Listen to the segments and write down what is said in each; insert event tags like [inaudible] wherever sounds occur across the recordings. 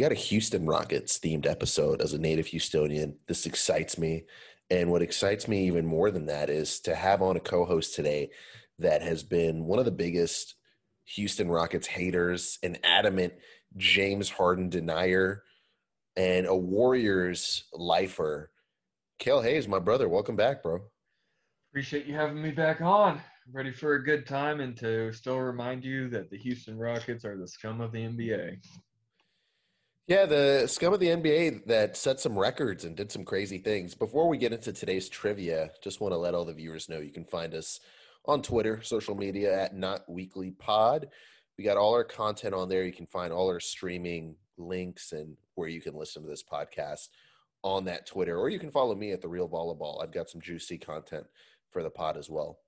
Got a Houston Rockets themed episode as a native Houstonian. This excites me. And what excites me even more than that is to have on a co host today that has been one of the biggest Houston Rockets haters, an adamant James Harden denier, and a Warriors lifer. Cale Hayes, my brother, welcome back, bro. Appreciate you having me back on. Ready for a good time and to still remind you that the Houston Rockets are the scum of the NBA. Yeah, the scum of the NBA that set some records and did some crazy things. Before we get into today's trivia, just want to let all the viewers know you can find us on Twitter, social media at Not Weekly Pod. We got all our content on there. You can find all our streaming links and where you can listen to this podcast on that Twitter, or you can follow me at the Real Volleyball. I've got some juicy content for the pod as well.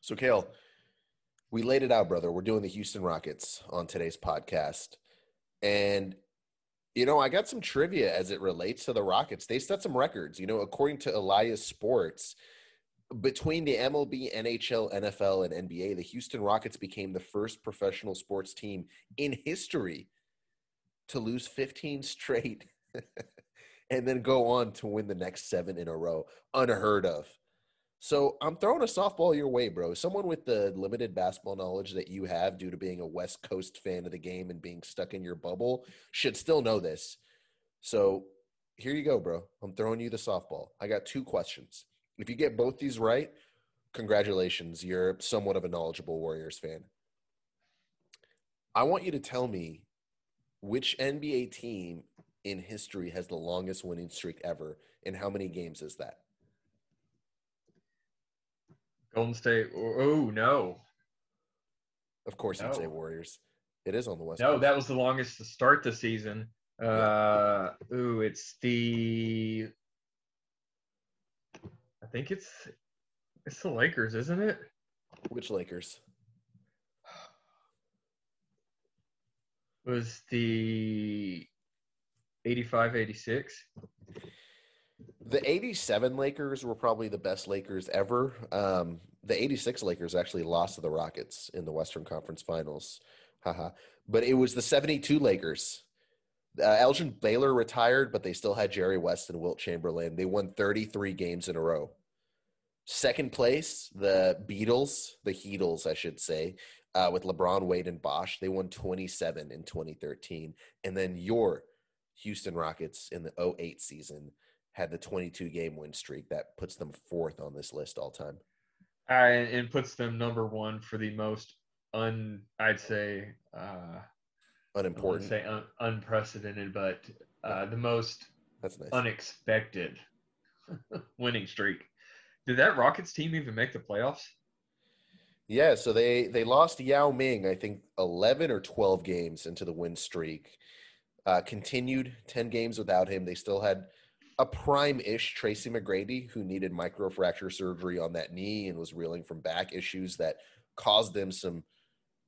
So, Kale, we laid it out, brother. We're doing the Houston Rockets on today's podcast. And, you know, I got some trivia as it relates to the Rockets. They set some records. You know, according to Elias Sports, between the MLB, NHL, NFL, and NBA, the Houston Rockets became the first professional sports team in history to lose 15 [laughs] straight [laughs] and then go on to win the next seven in a row. Unheard of. So I'm throwing a softball your way, bro. Someone with the limited basketball knowledge that you have due to being a West Coast fan of the game and being stuck in your bubble should still know this. So here you go, bro. I'm throwing you the softball. I got two questions. If you get both these right, congratulations. You're somewhat of a knowledgeable Warriors fan. I want you to tell me which NBA team in history has the longest winning streak ever, and how many games is that? Golden State. Oh no. Of course, you'd say Warriors. It is on the West. No, Coast. that was the longest to start the season. Uh, ooh, it's the. I think it's it's the Lakers, isn't it? Which Lakers? Was the 85 86? The 87 Lakers were probably the best Lakers ever. Um, the 86 Lakers actually lost to the Rockets in the Western Conference Finals. Haha. but it was the 72 Lakers. Uh, Elgin Baylor retired, but they still had Jerry West and Wilt Chamberlain. They won 33 games in a row. Second place, the Beatles, the Heatles, I should say, uh, with LeBron, Wade, and Bosh. They won 27 in 2013. And then your Houston Rockets in the 08 season had the 22 game win streak that puts them fourth on this list all time. Uh, and puts them number one for the most un, I'd say, uh, unimportant, say un, unprecedented, but uh, the most that's nice, unexpected [laughs] winning streak. Did that Rockets team even make the playoffs? Yeah, so they they lost Yao Ming, I think, eleven or twelve games into the win streak. Uh, continued ten games without him. They still had a prime-ish Tracy McGrady who needed microfracture surgery on that knee and was reeling from back issues that caused them some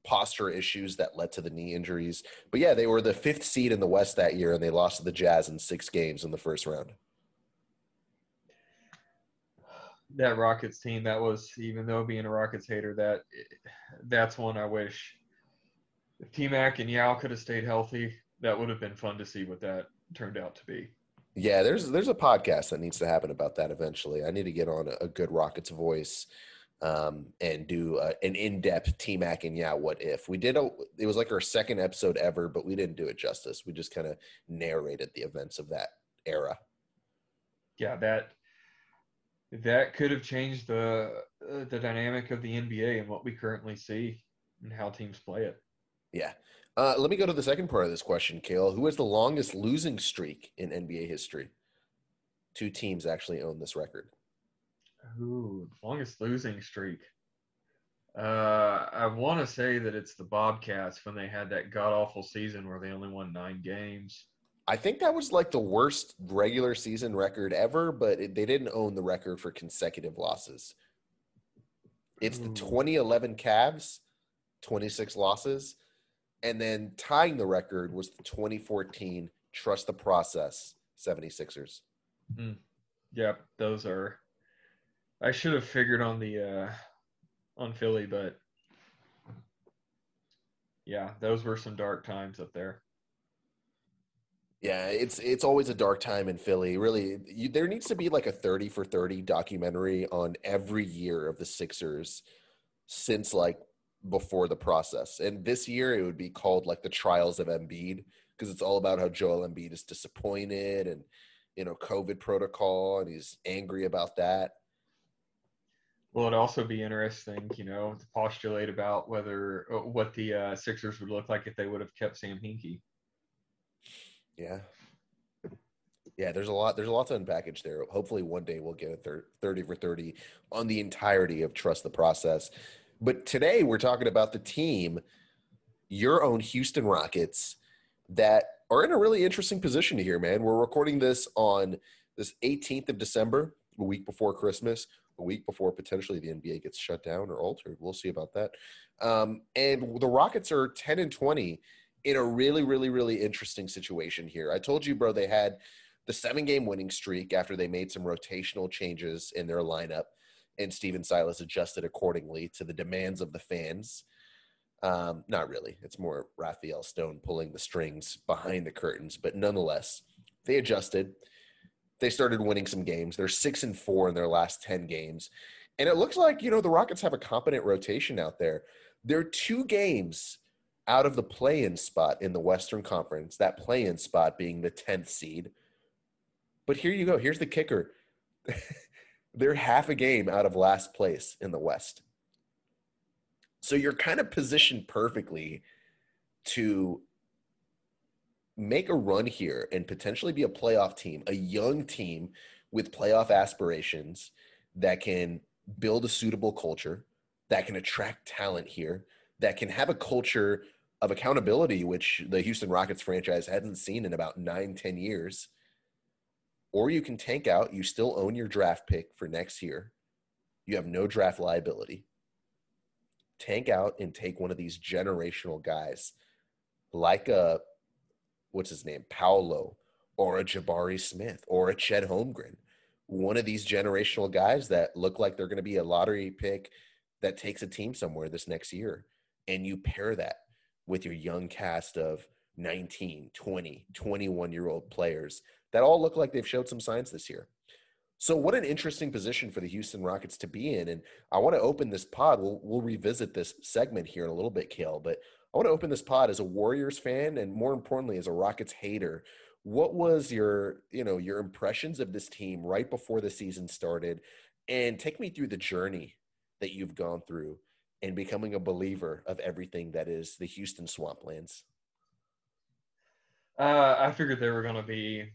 posture issues that led to the knee injuries. But yeah, they were the fifth seed in the West that year, and they lost to the Jazz in six games in the first round. That Rockets team, that was even though being a Rockets hater, that that's one I wish if T Mac and Yao could have stayed healthy, that would have been fun to see what that turned out to be. Yeah, there's there's a podcast that needs to happen about that eventually. I need to get on a, a good Rockets voice um, and do a, an in-depth T Mac and yeah, what if we did? A, it was like our second episode ever, but we didn't do it justice. We just kind of narrated the events of that era. Yeah, that that could have changed the uh, the dynamic of the NBA and what we currently see and how teams play it. Yeah. Uh, let me go to the second part of this question, Kale. Who has the longest losing streak in NBA history? Two teams actually own this record. Ooh, longest losing streak. Uh, I want to say that it's the Bobcats when they had that god awful season where they only won nine games. I think that was like the worst regular season record ever, but it, they didn't own the record for consecutive losses. It's Ooh. the 2011 Cavs, 26 losses. And then tying the record was the 2014 Trust the Process 76ers. Mm. Yep, those are. I should have figured on the uh, on Philly, but yeah, those were some dark times up there. Yeah, it's it's always a dark time in Philly. Really, you, there needs to be like a thirty for thirty documentary on every year of the Sixers since like before the process. And this year it would be called like the Trials of Embiid because it's all about how Joel Embiid is disappointed and you know COVID protocol and he's angry about that. Well, it also be interesting, you know, to postulate about whether uh, what the uh, Sixers would look like if they would have kept Sam Hinkie? Yeah. Yeah, there's a lot. There's a lot to unpackage there. Hopefully, one day we'll get a thir- thirty for thirty on the entirety of trust the process. But today we're talking about the team, your own Houston Rockets, that are in a really interesting position here, man. We're recording this on this 18th of December, a week before Christmas, a week before potentially the NBA gets shut down or altered. We'll see about that. Um, and the Rockets are 10 and 20 in a really, really, really interesting situation here. I told you, bro, they had the seven game winning streak after they made some rotational changes in their lineup, and Stephen Silas adjusted accordingly to the demands of the fans. Um, not really. It's more Rafael Stone pulling the strings behind the curtains, but nonetheless, they adjusted. They started winning some games. They're six and four in their last 10 games. And it looks like, you know, the Rockets have a competent rotation out there. They're two games out of the play in spot in the Western Conference, that play in spot being the 10th seed. But here you go. Here's the kicker [laughs] they're half a game out of last place in the West. So you're kind of positioned perfectly to make a run here and potentially be a playoff team, a young team with playoff aspirations that can build a suitable culture, that can attract talent here, that can have a culture of accountability, which the Houston Rockets franchise hasn't seen in about nine, ten years. Or you can tank out, you still own your draft pick for next year. You have no draft liability. Tank out and take one of these generational guys like a, what's his name, Paolo, or a Jabari Smith, or a Chet Holmgren. One of these generational guys that look like they're going to be a lottery pick that takes a team somewhere this next year. And you pair that with your young cast of 19, 20, 21 year old players that all look like they've showed some signs this year. So, what an interesting position for the Houston Rockets to be in. And I want to open this pod. We'll, we'll revisit this segment here in a little bit, Kale, but I want to open this pod as a Warriors fan and more importantly, as a Rockets hater. What was your, you know, your impressions of this team right before the season started? And take me through the journey that you've gone through and becoming a believer of everything that is the Houston Swamplands? Uh, I figured they were going to be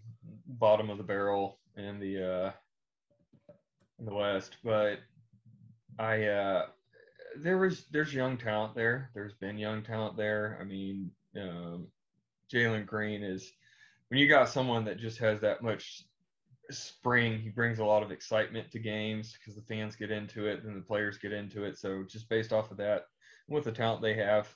bottom of the barrel in the uh, in the West, but I uh, there was there's young talent there. There's been young talent there. I mean, um, Jalen Green is when you got someone that just has that much spring, he brings a lot of excitement to games because the fans get into it and the players get into it. So just based off of that, with the talent they have,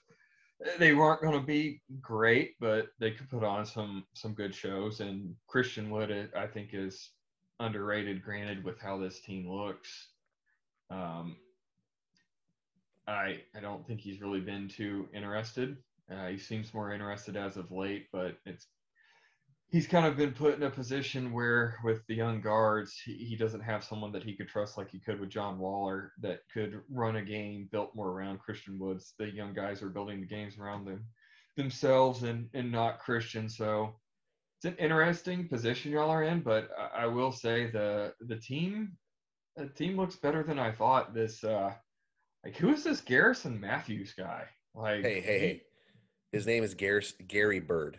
they weren't going to be great, but they could put on some some good shows. And Christian Wood, I think, is underrated. Granted, with how this team looks, um, I I don't think he's really been too interested. Uh, he seems more interested as of late, but it's he's kind of been put in a position where with the young guards he, he, doesn't have someone that he could trust like he could with john waller that could run a game built more around christian woods. The young guys are building the games around them themselves and and not christian. So it's an interesting position y'all are in but i, I will say the the team the team looks better than i thought. This uh like who is this garrison matthews guy? Like hey hey hey. His name is Garris, gary bird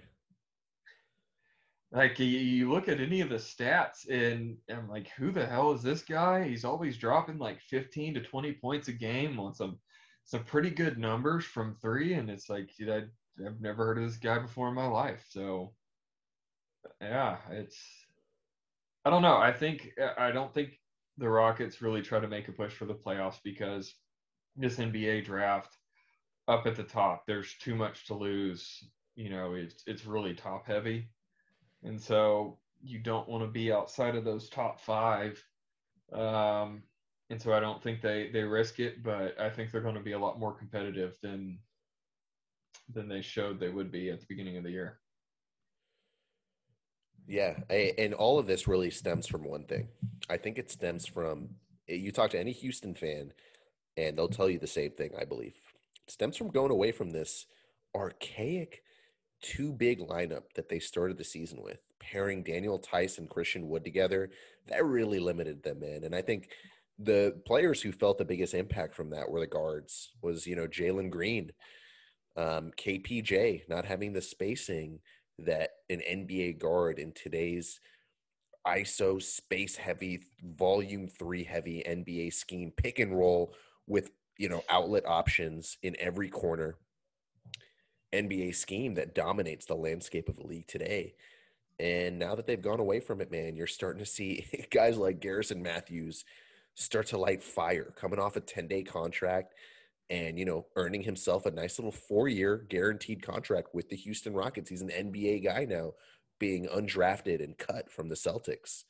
like you look at any of the stats and I'm like, who the hell is this guy? He's always dropping like 15 to 20 points a game on some some pretty good numbers from three, and it's like, dude, I, I've never heard of this guy before in my life. So, yeah, it's I don't know. I think uh, I don't think the Rockets really try to make a push for the playoffs because this NBA draft up at the top, there's too much to lose. You know, it's it's really top heavy and so you don't want to be outside of those top five. Um, and so I don't think they they risk it, but I think they're going to be a lot more competitive than than they showed they would be at the beginning of the year. Yeah, and all of this really stems from one thing. I think it stems from you talk to any Houston fan, and they'll tell you the same thing. I believe it stems from going away from this archaic two big lineup that they started the season with, pairing Daniel Theis and Christian Wood together. That really limited them, in. And I think the players who felt the biggest impact from that were the guards. Was you know Jalen Green, um, KPJ not having the spacing that an NBA guard in today's ISO space heavy, volume three heavy NBA scheme, pick and roll with you know outlet options in every corner. NBA scheme that dominates the landscape of the league today. And now that they've gone away from it, man, you're starting to see [laughs] guys like Garrison Matthews start to light fire coming off a 10 day contract and you know earning himself a nice little four year guaranteed contract with the Houston Rockets. He's an NBA guy now, being undrafted and cut from the Celtics.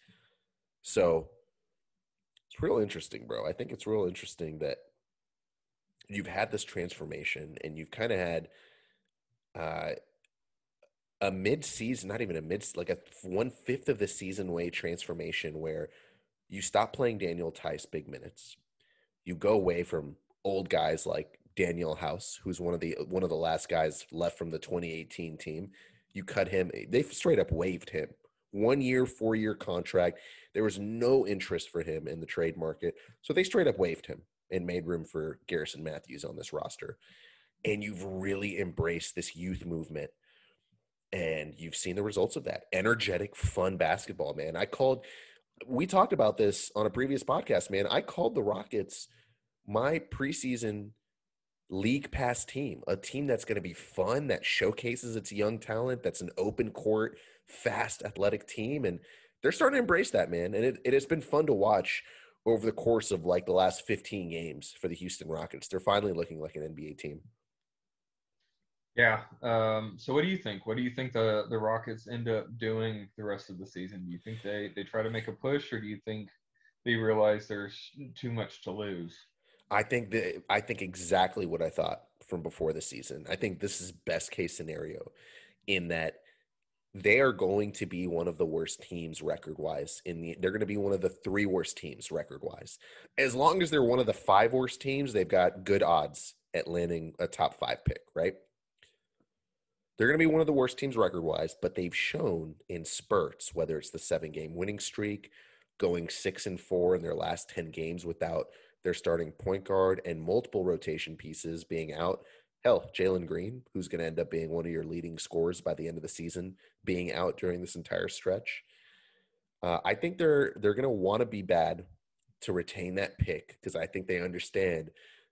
So it's real interesting, bro. I think it's real interesting that you've had this transformation and you've kind of had uh, a mid-season, not even a mid, like a one fifth of the season way transformation where you stop playing Daniel Theis big minutes. You go away from old guys like Danuel House, who's one of the one of the last guys left from the 2018 team. You cut him. They straight up waived him. One year, four year contract. There was no interest for him in the trade market, so they straight up waived him and made room for Garrison Matthews on this roster. And you've really embraced this youth movement and you've seen the results of that energetic fun basketball man i called we talked about this on a previous podcast man i called the rockets my preseason league pass team, a team that's going to be fun, that showcases its young talent, that's an open court, fast, athletic team. And they're starting to embrace that, man. And it, it has been fun to watch over the course of like the last 15 games for the Houston Rockets. They're finally looking like an NBA team. Yeah. Um, so what do you think? What do you think the, the Rockets end up doing the rest of the season? Do you think they, they try to make a push or do you think they realize there's too much to lose? I think that I think exactly what I thought from before the season. I think this is best case scenario in that they are going to be one of the worst teams record wise in the they're going to be one of the three worst teams record wise as long as they're one of the five worst teams they've got good odds at landing a top five pick right they're going to be one of the worst teams record wise but they've shown in spurts whether it's the seven game winning streak going six and four in their last 10 games without their starting point guard and multiple rotation pieces being out. Hell, Jalen Green, who's going to end up being one of your leading scorers by the end of the season, being out during this entire stretch. Uh, I think they're they're going to want to be bad to retain that pick because I think they understand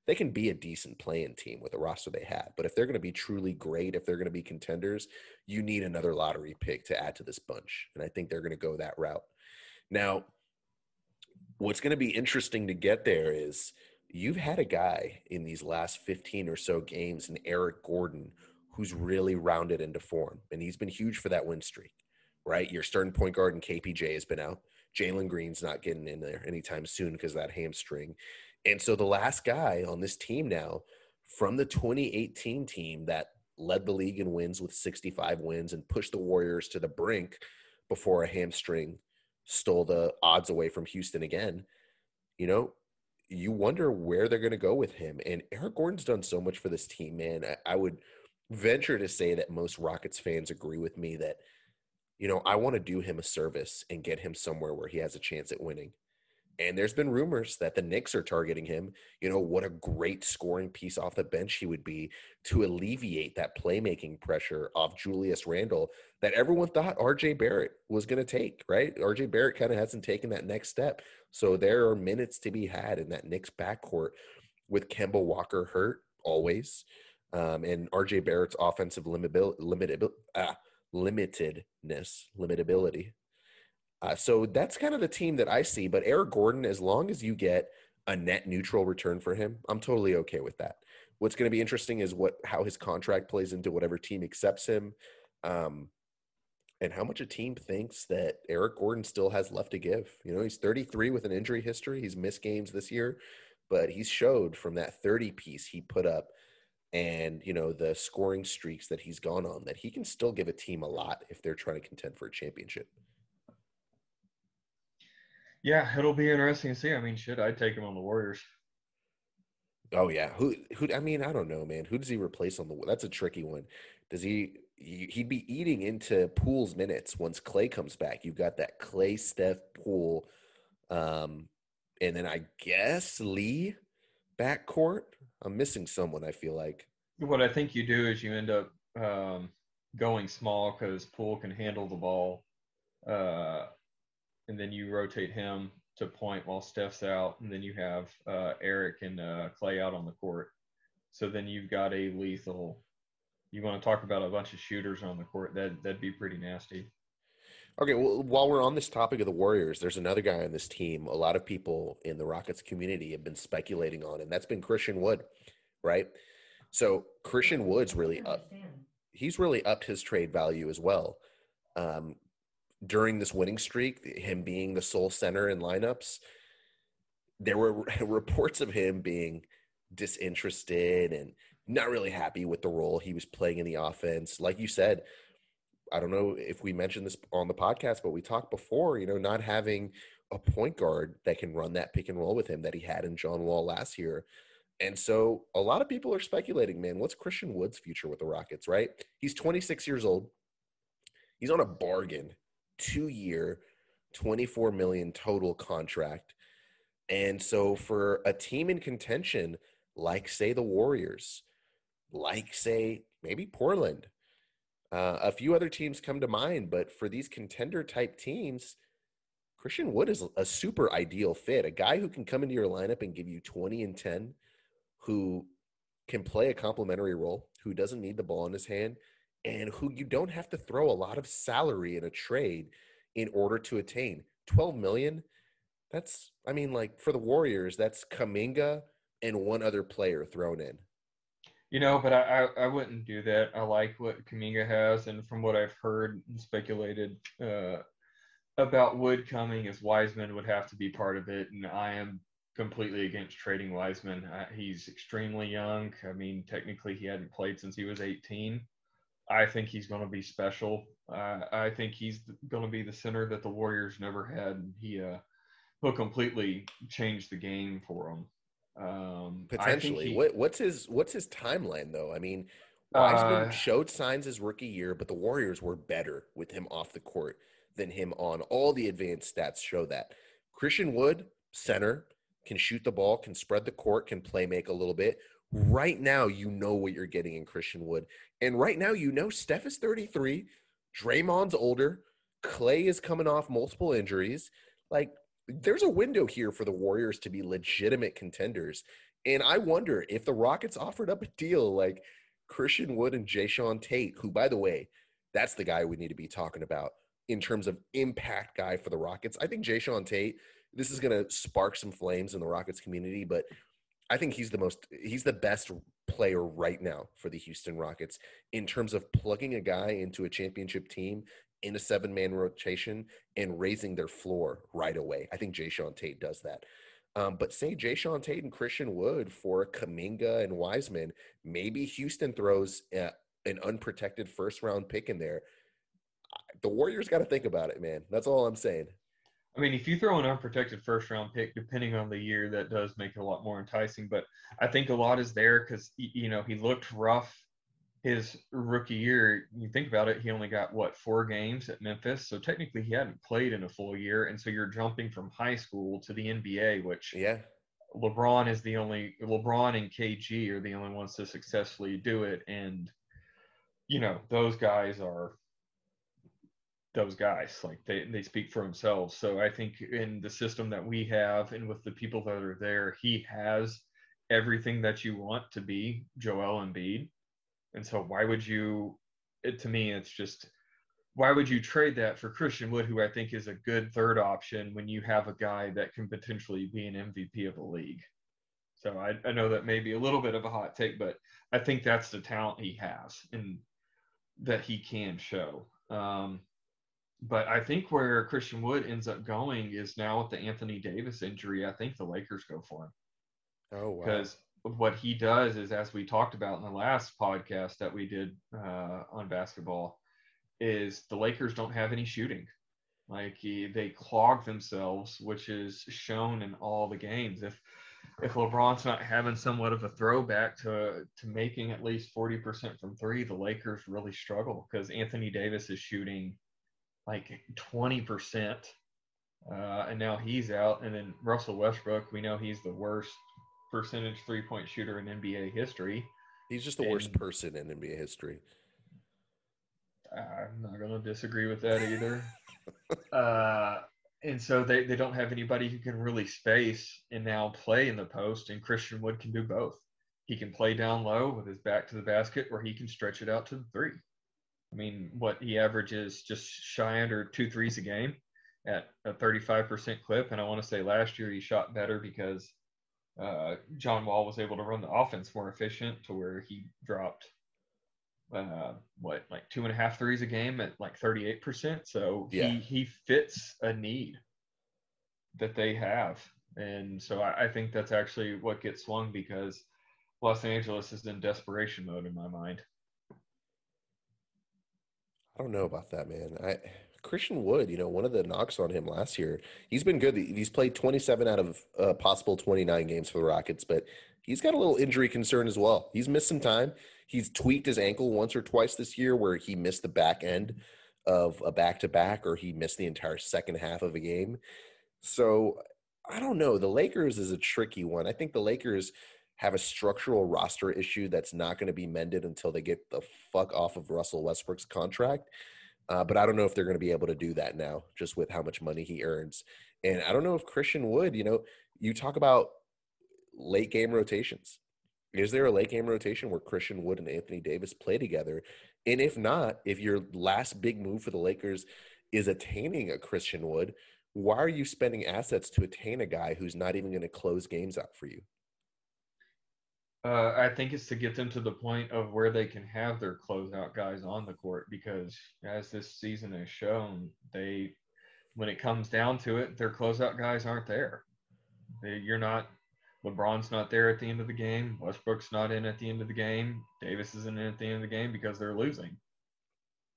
they can be a decent playing team with the roster they have. But if they're going to be truly great, if they're going to be contenders, you need another lottery pick to add to this bunch. And I think they're going to go that route. Now, what's going to be interesting to get there is you've had a guy in these last 15 or so games in Eric Gordon who's really rounded into form, and he's been huge for that win streak, right? Your starting point guard and KPJ has been out. Jalen Green's not getting in there anytime soon because that hamstring. And so the last guy on this team now from the 2018 team that led the league in wins with 65 wins and pushed the Warriors to the brink before a hamstring stole the odds away from Houston again. You know, you wonder where they're going to go with him. And Eric Gordon's done so much for this team, man. I, I, would venture to say that most Rockets fans agree with me that, you know, I want to do him a service and get him somewhere where he has a chance at winning. And there's been rumors that the Knicks are targeting him. You know, what a great scoring piece off the bench he would be to alleviate that playmaking pressure off Julius Randle that everyone thought RJ Barrett was going to take, right? RJ Barrett kind of hasn't taken that next step. So there are minutes to be had in that Knicks backcourt with Kemba Walker hurt always. Um, and RJ Barrett's offensive limited, limited, ah, limitedness, limitability uh, so that's kind of the team that I see. But Eric Gordon, as long as you get a net neutral return for him, I'm totally okay with that. What's going to be interesting is what how his contract plays into whatever team accepts him, um, and how much a team thinks that Eric Gordon still has left to give. You know, he's 33 with an injury history. He's missed games this year, but he's showed from that 30 piece he put up and you know the scoring streaks that he's gone on that he can still give a team a lot if they're trying to contend for a championship. Yeah, it'll be interesting to see. I mean, shit, I'd take him on the Warriors. Oh yeah, who who? I mean, I don't know, man. Who does he replace on the? That's a tricky one. Does he? He'd be eating into Poole's minutes once Klay comes back. You've got that Klay, Steph, Poole, um, and then I guess Lee backcourt. I'm missing someone. I feel like. What I think you do is you end up um, going small because Pool can handle the ball, uh, and then you rotate him to point while Steph's out, and then you have uh, Eric and uh, Klay out on the court. So then you've got a lethal. You want to talk about a bunch of shooters on the court? That that'd be pretty nasty. Okay, well, while we're on this topic of the Warriors, there's another guy on this team. A lot of people in the Rockets community have been speculating on, and that's been Christian Wood, right? So Christian Wood's really up. He's really upped his trade value as well. Um, during this winning streak, him being the sole center in lineups, there were [laughs] reports of him being disinterested and not really happy with the role he was playing in the offense. Like you said, I don't know if we mentioned this on the podcast, but we talked before, you know, not having a point guard that can run that pick and roll with him that he had in John Wall last year. And so a lot of people are speculating, man, what's Christian Wood's future with the Rockets, right? He's 26 years old. He's on a bargain two year, 24 million total contract. And so for a team in contention, like say the Warriors, like say maybe Portland, uh, a few other teams come to mind, but for these contender type teams, Christian Wood is a super ideal fit. A guy who can come into your lineup and give you 20 and 10, who can play a complementary role, who doesn't need the ball in his hand, and who you don't have to throw a lot of salary in a trade in order to attain 12 million. That's, I mean, like for the Warriors, that's Kuminga and one other player thrown in. You know, but I, I, I wouldn't do that. I like what Kuminga has, and from what I've heard and speculated uh, about Wood coming, is Wiseman would have to be part of it, and I am completely against trading Wiseman. Uh, he's extremely young. I mean, technically, he hadn't played since he was 18. I think he's going to be special. Uh, I think he's going to be the center that the Warriors never had. He uh, he'll completely change the game for them. Um, Potentially, he, what, what's his what's his timeline though? I mean, Wiseman uh, showed signs his rookie year, but the Warriors were better with him off the court than him on. All the advanced stats show that. Christian Wood, center, can shoot the ball, can spread the court, can play make a little bit. Right now, you know what you're getting in Christian Wood. And right now, you know Steph is 33, Draymond's older, Klay is coming off multiple injuries. Like, there's a window here for the Warriors to be legitimate contenders. And I wonder if the Rockets offered up a deal like Christian Wood and Jae'Sean Tate, who, by the way, that's the guy we need to be talking about in terms of impact guy for the Rockets. I think Jae'Sean Tate, this is going to spark some flames in the Rockets community, but I think he's the most, he's the best player right now for the Houston Rockets in terms of plugging a guy into a championship team in a seven man rotation and raising their floor right away. I think Jae'Sean Tate does that. Um, but say Jae'Sean Tate and Christian Wood for Kuminga and Wiseman, maybe Houston throws a, an unprotected first round pick in there. The Warriors got to think about it, man. That's all I'm saying. I mean, if you throw an unprotected first round pick, depending on the year, that does make it a lot more enticing. But I think a lot is there because, you know, he looked rough his rookie year, you think about it, he only got what four games at Memphis. So technically, he hadn't played in a full year, and so you're jumping from high school to the NBA, which yeah, LeBron is the only LeBron and KG are the only ones to successfully do it, and you know those guys are those guys like they they speak for themselves. So I think in the system that we have and with the people that are there, he has everything that you want to be Joel Embiid and so why would you it to me it's just why would you trade that for Christian Wood, who I think is a good third option when you have a guy that can potentially be an MVP of the league? So I, I know that may be a little bit of a hot take, but I think that's the talent he has and that he can show. Um, but I think where Christian Wood ends up going is now with the Anthony Davis injury. I think the Lakers go for him. Oh wow! Because what he does is, as we talked about in the last podcast that we did uh, on basketball, is the Lakers don't have any shooting. Like he, they clog themselves, which is shown in all the games. If if LeBron's not having somewhat of a throwback to to making at least forty percent from three, the Lakers really struggle because Anthony Davis is shooting like twenty percent, uh, and now he's out. And then Russell Westbrook, we know he's the worst percentage three point shooter in NBA history. He's just the and, worst person in NBA history. I'm not going to disagree with that either. [laughs] uh, and so they, they don't have anybody who can really space and now play in the post, and Christian Wood can do both. He can play down low with his back to the basket, or he can stretch it out to the three. I mean, what he averages just shy under two threes a game at a 35% clip. And I want to say last year he shot better because uh, John Wall was able to run the offense more efficient to where he dropped uh, what like two and a half threes a game at like 38%. So yeah. he, he fits a need that they have. And so I, I think that's actually what gets swung because Los Angeles is in desperation mode in my mind. I don't know about that, man. I Christian Wood, you know, one of the knocks on him last year, he's been good. He's played 27 out of uh, possible 29 games for the Rockets, but he's got a little injury concern as well. He's missed some time. He's tweaked his ankle once or twice this year where he missed the back end of a back to back or he missed the entire second half of a game. So I don't know. The Lakers is a tricky one. I think the Lakers have a structural roster issue that's not going to be mended until they get the fuck off of Russell Westbrook's contract. Uh, but I don't know if they're going to be able to do that now, just with how much money he earns. And I don't know if Christian Wood, you know, you talk about late game rotations. Is there a late game rotation where Christian Wood and Anthony Davis play together? And if not, if your last big move for the Lakers is attaining a Christian Wood, why are you spending assets to attain a guy who's not even going to close games out for you? Uh, I think it's to get them to the point of where they can have their closeout guys on the court because, as this season has shown, they, when it comes down to it, their closeout guys aren't there. They, you're not LeBron's not there at the end of the game. Westbrook's not in at the end of the game. Davis isn't in at the end of the game because they're losing.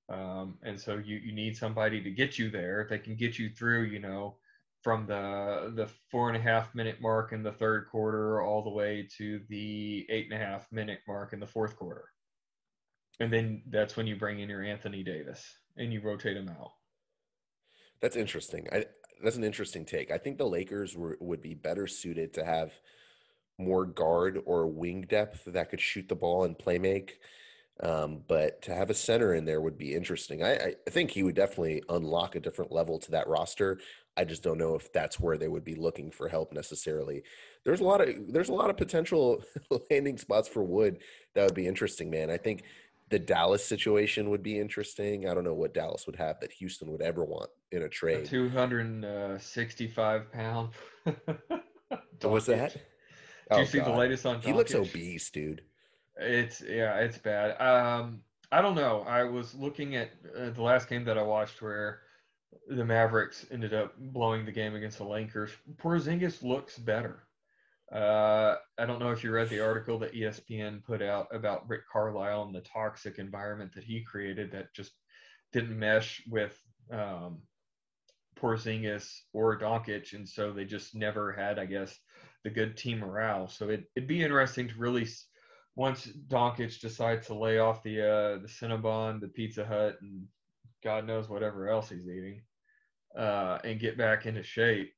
Um, and so you, you need somebody to get you there. If they can get you through, you know, from the the four and a half minute mark in the third quarter all the way to the eight and a half minute mark in the fourth quarter. And then that's when you bring in your Anthony Davis and you rotate him out. That's interesting. I, that's an interesting take. I think the Lakers were, would be better suited to have more guard or wing depth that could shoot the ball and play make. Um, but to have a center in there would be interesting. I, I think he would definitely unlock a different level to that roster. I just don't know if that's where they would be looking for help necessarily. There's a lot of there's a lot of potential [laughs] landing spots for Wood that would be interesting, man. I think the Dallas situation would be interesting. I don't know what Dallas would have that Houston would ever want in a trade. Two hundred and sixty-five pound. [laughs] What's that? Oh, you see God. the latest on? He looks obese, dude. It's yeah, it's bad. Um, I don't know. I was looking at uh, the last game that I watched where the Mavericks ended up blowing the game against the Lakers. Porzingis looks better. Uh, I don't know if you read the article that ESPN put out about Rick Carlisle and the toxic environment that he created that just didn't mesh with um, Porzingis or Doncic, and so they just never had, I guess, the good team morale. So it, would be interesting to really once Doncic decides to lay off the uh, the Cinnabon, the Pizza Hut, and God knows whatever else he's eating, uh, and get back into shape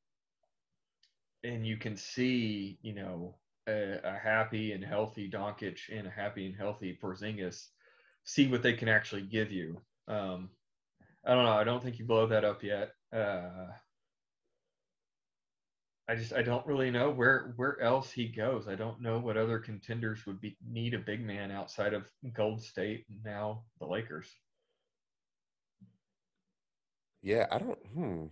and you can see, you know, a, a, happy and healthy Doncic and a happy and healthy Porzingis see what they can actually give you. Um, I don't know. I don't think you blow that up yet. Uh, I just I don't really know where where else he goes. I don't know what other contenders would be need a big man outside of Gold State and now the Lakers. Yeah, I don't. Hmm.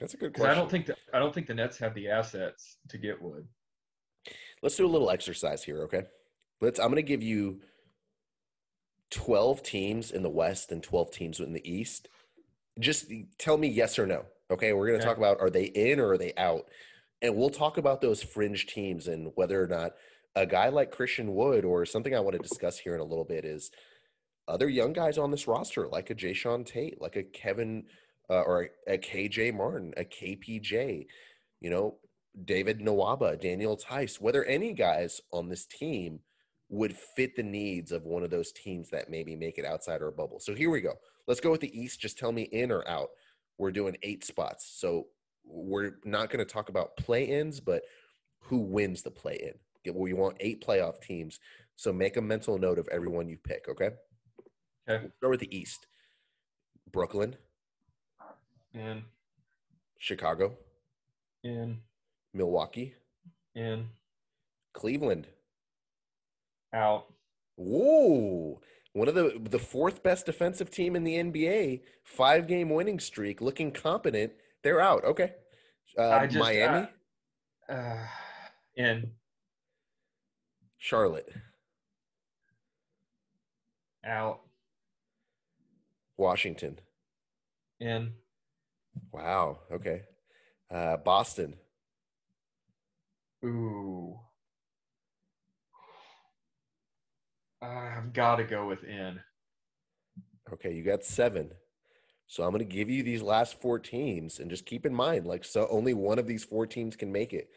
That's a good question. I don't think that I don't think the Nets have the assets to get Wood. Let's do a little exercise here, okay? Let's. I'm going to give you 12 teams in the West and 12 teams in the East. Just tell me yes or no. Okay, we're going to okay. talk about are they in or are they out, and we'll talk about those fringe teams and whether or not a guy like Christian Wood, or something I want to discuss here in a little bit, is other young guys on this roster, like a Jae'Sean Tate, like a Kevin uh, or a, a KJ Martin, a KPJ, you know, David Nwaba, Daniel Theis, whether any guys on this team would fit the needs of one of those teams that maybe make it outside our bubble. So here we go. Let's go with the East. Just tell me in or out. We're doing eight spots. So we're not going to talk about play ins, but who wins the play in. We want eight playoff teams. So make a mental note of everyone you pick, okay? Okay. We'll start with the East. Brooklyn. In. Chicago. In. Milwaukee. In. Cleveland. Out. Whoa. One of the the fourth best defensive team in the NBA, five game winning streak, looking competent. They're out. Okay. Uh, just, Miami. Uh, uh, in. Charlotte. Out. Washington. In. Wow. Okay. Uh, Boston. Ooh. I've got to go with in. Okay, you got seven. So I'm going to give you these last four teams, and just keep in mind, like, so only one of these four teams can make it: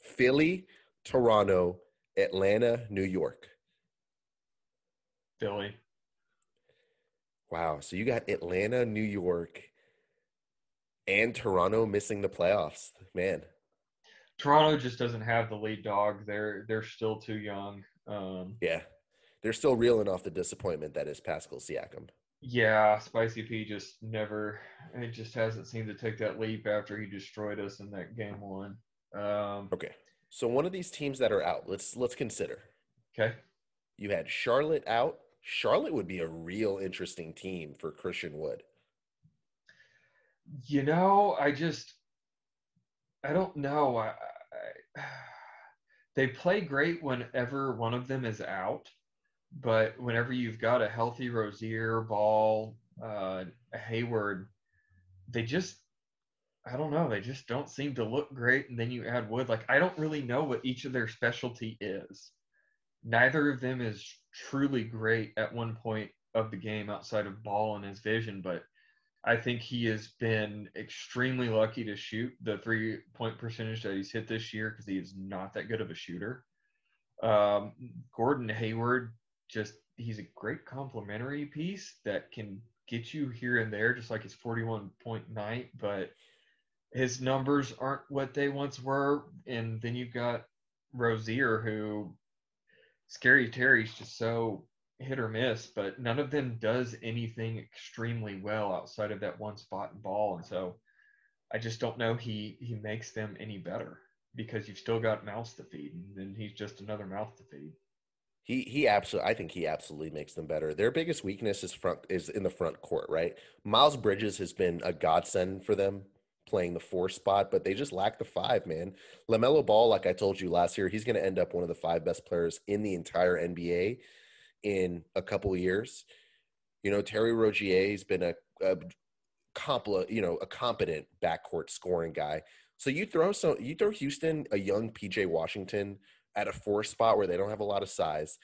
Philly, Toronto, Atlanta, New York. Philly. Wow. So you got Atlanta, New York, and Toronto missing the playoffs. Man. Toronto just doesn't have the lead dog. They're they're still too young. Um, yeah, they're still reeling off the disappointment that is Pascal Siakam. Yeah, Spicy P just never. It just hasn't seemed to take that leap after he destroyed us in that game one. Um, okay, so one of these teams that are out, let's let's consider. Okay. You had Charlotte out. Charlotte would be a real interesting team for Christian Wood. You know, I just I don't know. I, I, [sighs] they play great whenever one of them is out, but whenever you've got a healthy Rozier, Ball, uh, Hayward, they just I don't know. They just don't seem to look great. And then you add Wood. Like I don't really know what each of their specialty is. Neither of them is truly great at one point of the game outside of Ball and his vision, but I think he has been extremely lucky to shoot the three point percentage that he's hit this year because he is not that good of a shooter. Um, Gordon Hayward, just he's a great complementary piece that can get you here and there, just like his 41 point night, but his numbers aren't what they once were. And then you've got Rozier, who Scary Terry's just so hit or miss, but none of them does anything extremely well outside of that one spot and ball. And so I just don't know he he makes them any better because you've still got mouths to feed, and then he's just another mouth to feed. He he absolutely I think he absolutely makes them better. Their biggest weakness is front is in the front court, right? Miles Bridges has been a godsend for them playing the four spot, but they just lack the five, man. LaMelo Ball, like I told you last year, he's going to end up one of the five best players in the entire NBA in a couple years. You know, Terry Rozier has been a, a compl- you know, a competent backcourt scoring guy. So you throw so you throw Houston a young PJ Washington at a four spot where they don't have a lot of size,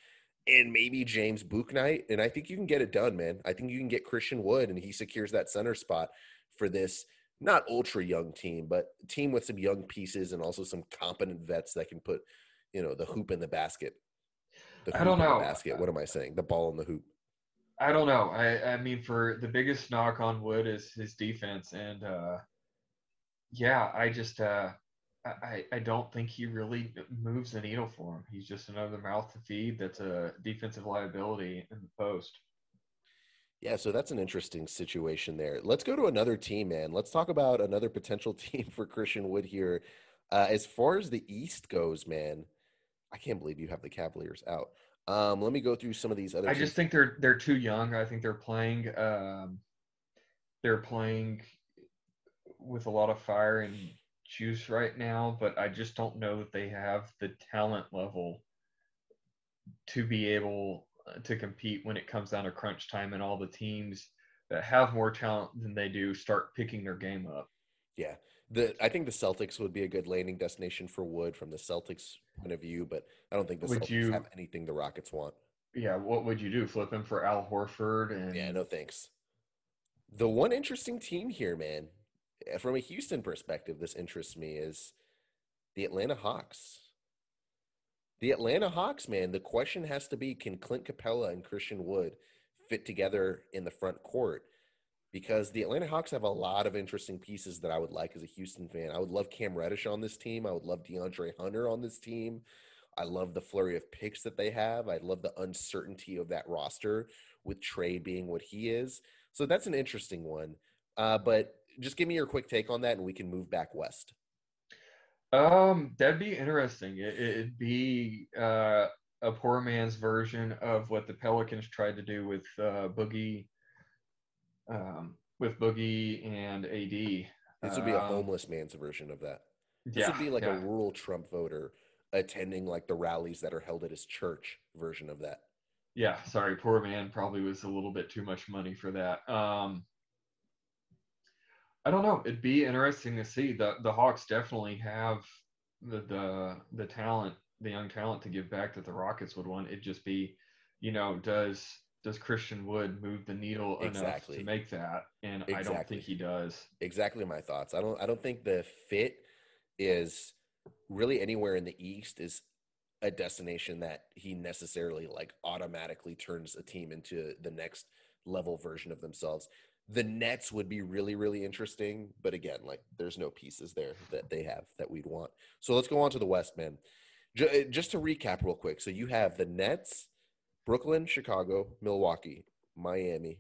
and maybe James Bouknight, and I think you can get it done, man. I think you can get Christian Wood, and he secures that center spot for this not ultra young team, but team with some young pieces and also some competent vets that can put, you know, the hoop in the basket. The I don't know. basket. What am I saying? The ball in the hoop. I don't know. I, I mean, for the biggest knock on Wood is his defense, and uh, yeah, I just uh, I I don't think he really moves the needle for him. He's just another mouth to feed. That's a defensive liability in the post. Yeah, so that's an interesting situation there. Let's go to another team, man. Let's talk about another potential [laughs] team for Christian Wood here. Uh, as far as the East goes, man, I can't believe you have the Cavaliers out. Um, let me go through some of these other. I teams. just think they're they're too young. I think they're playing um, they're playing with a lot of fire and juice right now, but I just don't know that they have the talent level to be able uh, to compete when it comes down to crunch time and all the teams that have more talent than they do start picking their game up. Yeah. The I think the Celtics would be a good landing destination for Wood from the Celtics point of view, but I don't think the Would Celtics you- have anything the Rockets want. Yeah, what would you do? Flip him for Al Horford and Yeah, no thanks. The one interesting team here, man, eh, from a Houston perspective, this interests me is the Atlanta Hawks. The Atlanta Hawks, man, the question has to be can Clint Capela and Christian Wood fit together in the front court? Because the Atlanta Hawks have a lot of interesting pieces that I would like as a Houston fan. I would love Cam Reddish on this team. I would love DeAndre Hunter on this team. I love the flurry of picks that they have. I love the uncertainty of that roster with Trey being what he is. So that's an interesting one. Uh, but just give me your quick take on that, and we can move back west. Um, that'd be interesting. It, it'd be uh, a poor man's version of what the Pelicans tried to do with uh, Boogie, um, with Boogie and AD. This would be a Um, homeless man's version of that. This Yeah, would be like yeah. a rural Trump voter attending like the rallies that are held at his church version of that. Yeah, sorry, poor man probably was a little bit too much money for that. Um, I don't know. It'd be interesting to see. The the Hawks definitely have the the the talent, the young talent to give back that the Rockets would want. It'd just be, you know, does does Christian Wood move the needle enough to make that? And I don't think he does. Exactly my thoughts. I don't I don't think the fit is really anywhere in the East is a destination that he necessarily like automatically turns a team into the next level version of themselves. The Nets would be really, really interesting, but again, like there's no pieces there that they have that we'd want. So let's go on to the West, man. Ju- Just to recap real quick. So you have the Nets, Brooklyn, Chicago, Milwaukee, Miami,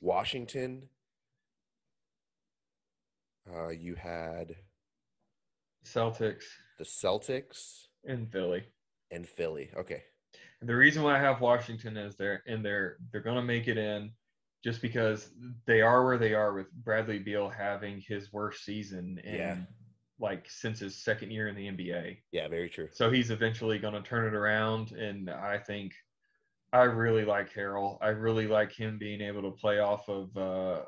Washington. Uh, you had Celtics the Celtics and Philly. and Philly. Okay. The reason why I have Washington is they're in there, they're going to make it in just because they are where they are with Bradley Beal having his worst season in Yeah. Like since his second year in the NBA. Yeah, very true. So he's eventually going to turn it around. And I think I really like Harrell. I really like him being able to play off of, uh,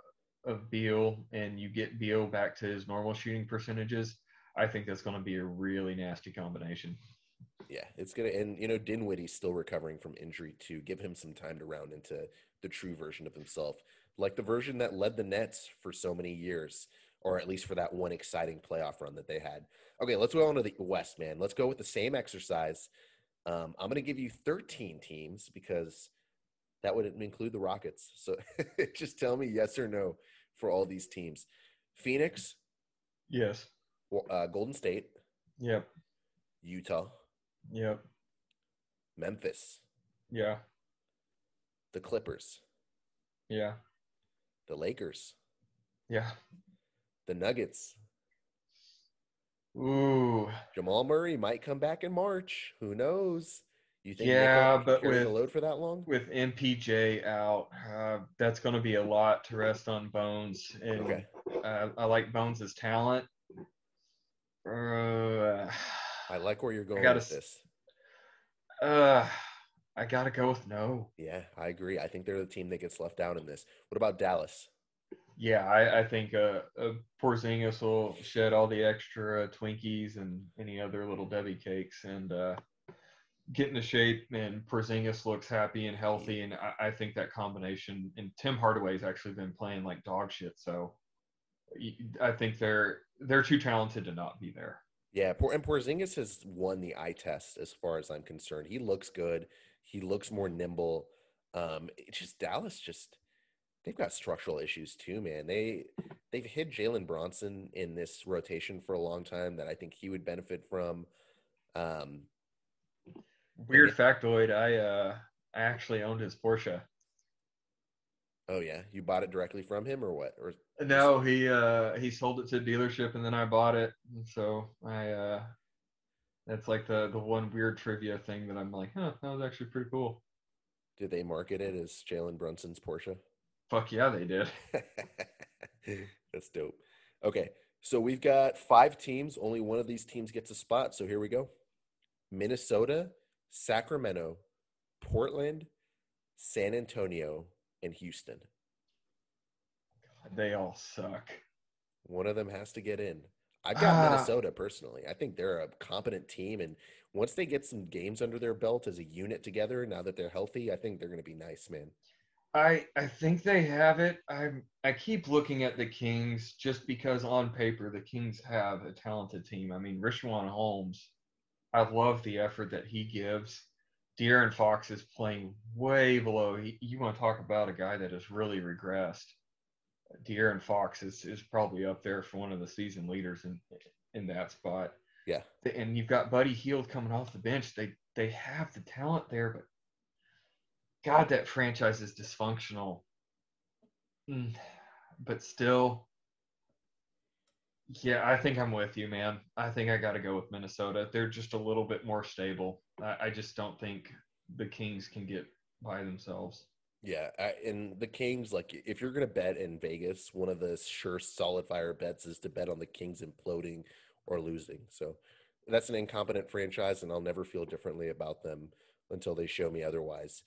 of Beal and you get Beal back to his normal shooting percentages. I think that's going to be a really nasty combination. Yeah, it's gonna and you know Dinwiddie's still recovering from injury too. Give him some time to round into the true version of himself, like the version that led the Nets for so many years, or at least for that one exciting playoff run that they had. Okay, let's go on to the West, man. Let's go with the same exercise. Um, I'm gonna give you 13 teams because that would include the Rockets. So [laughs] just tell me yes or no for all these teams. Phoenix, Yes. Uh, Golden State, Yep. Utah, Yep. Memphis, Yeah. the Clippers, Yeah. the Lakers, Yeah. The Nuggets. Ooh. Jamal Murray might come back in March. Who knows? You think Yeah, but carry the with- load for that long? With MPJ out, uh, that's going to be a lot to rest on Bones. And Okay. uh, I like Bones' talent. Uh, I like where you're going I gotta with this. uh, I got to go with no. Yeah, I agree. I think they're the team that gets left out in this. What about Dallas? Yeah, I, I think uh, uh, Porzingis will shed all the extra Twinkies and any other little Debbie cakes and uh, get into shape. And Porzingis looks happy and healthy, and I, I think that combination. And Tim Hardaway's actually been playing like dog shit, so I think they're they're too talented to not be there. Yeah, and Porzingis has won the eye test as far as I'm concerned. He looks good. He looks more nimble. Um, just Dallas just they've got structural issues too, man. They they've hid Jalen Brunson in this rotation for a long time that I think he would benefit from. Um, Weird factoid: I uh, I actually owned his Porsche. oh yeah, you bought it directly from him or what? Or No, he uh he sold it to a dealership and then I bought it. And so I uh that's like the the one weird trivia thing that I'm like, huh, that was actually pretty cool. did they market it as Jalen Brunson's Porsche? Fuck yeah, they did. [laughs] That's dope. Okay, so we've got five teams. Only one of these teams gets a spot. So here we go Minnesota, Sacramento, Portland, San Antonio, and Houston. They all suck. One of them has to get in. I've got Ah, Minnesota personally. I think they're a competent team, and once they get some games under their belt as a unit together, now that they're healthy, I think they're going to be nice, man. I I think they have it. I I keep looking at the Kings just because on paper the Kings have a talented team. I mean, Richaun Holmes, I love the effort that he gives. De'Aaron Fox is playing way below. He, you want to talk about a guy that has really regressed. De'Aaron Fox is is probably up there for one of the season leaders in in that spot. Yeah, And you've got Buddy Hield coming off the bench. They they have the talent there, but God, that franchise is dysfunctional. Mm, But still, yeah, I think I'm with you, man. I think I got to go with Minnesota. They're just a little bit more stable. I, I just don't think the Kings can get by themselves. yeah. I, and the Kings, like, if you're to bet in Vegas, one of the sure solid fire bets is to bet on the Kings imploding or losing. So that's an incompetent franchise, and I'll never feel differently about them until they show me otherwise.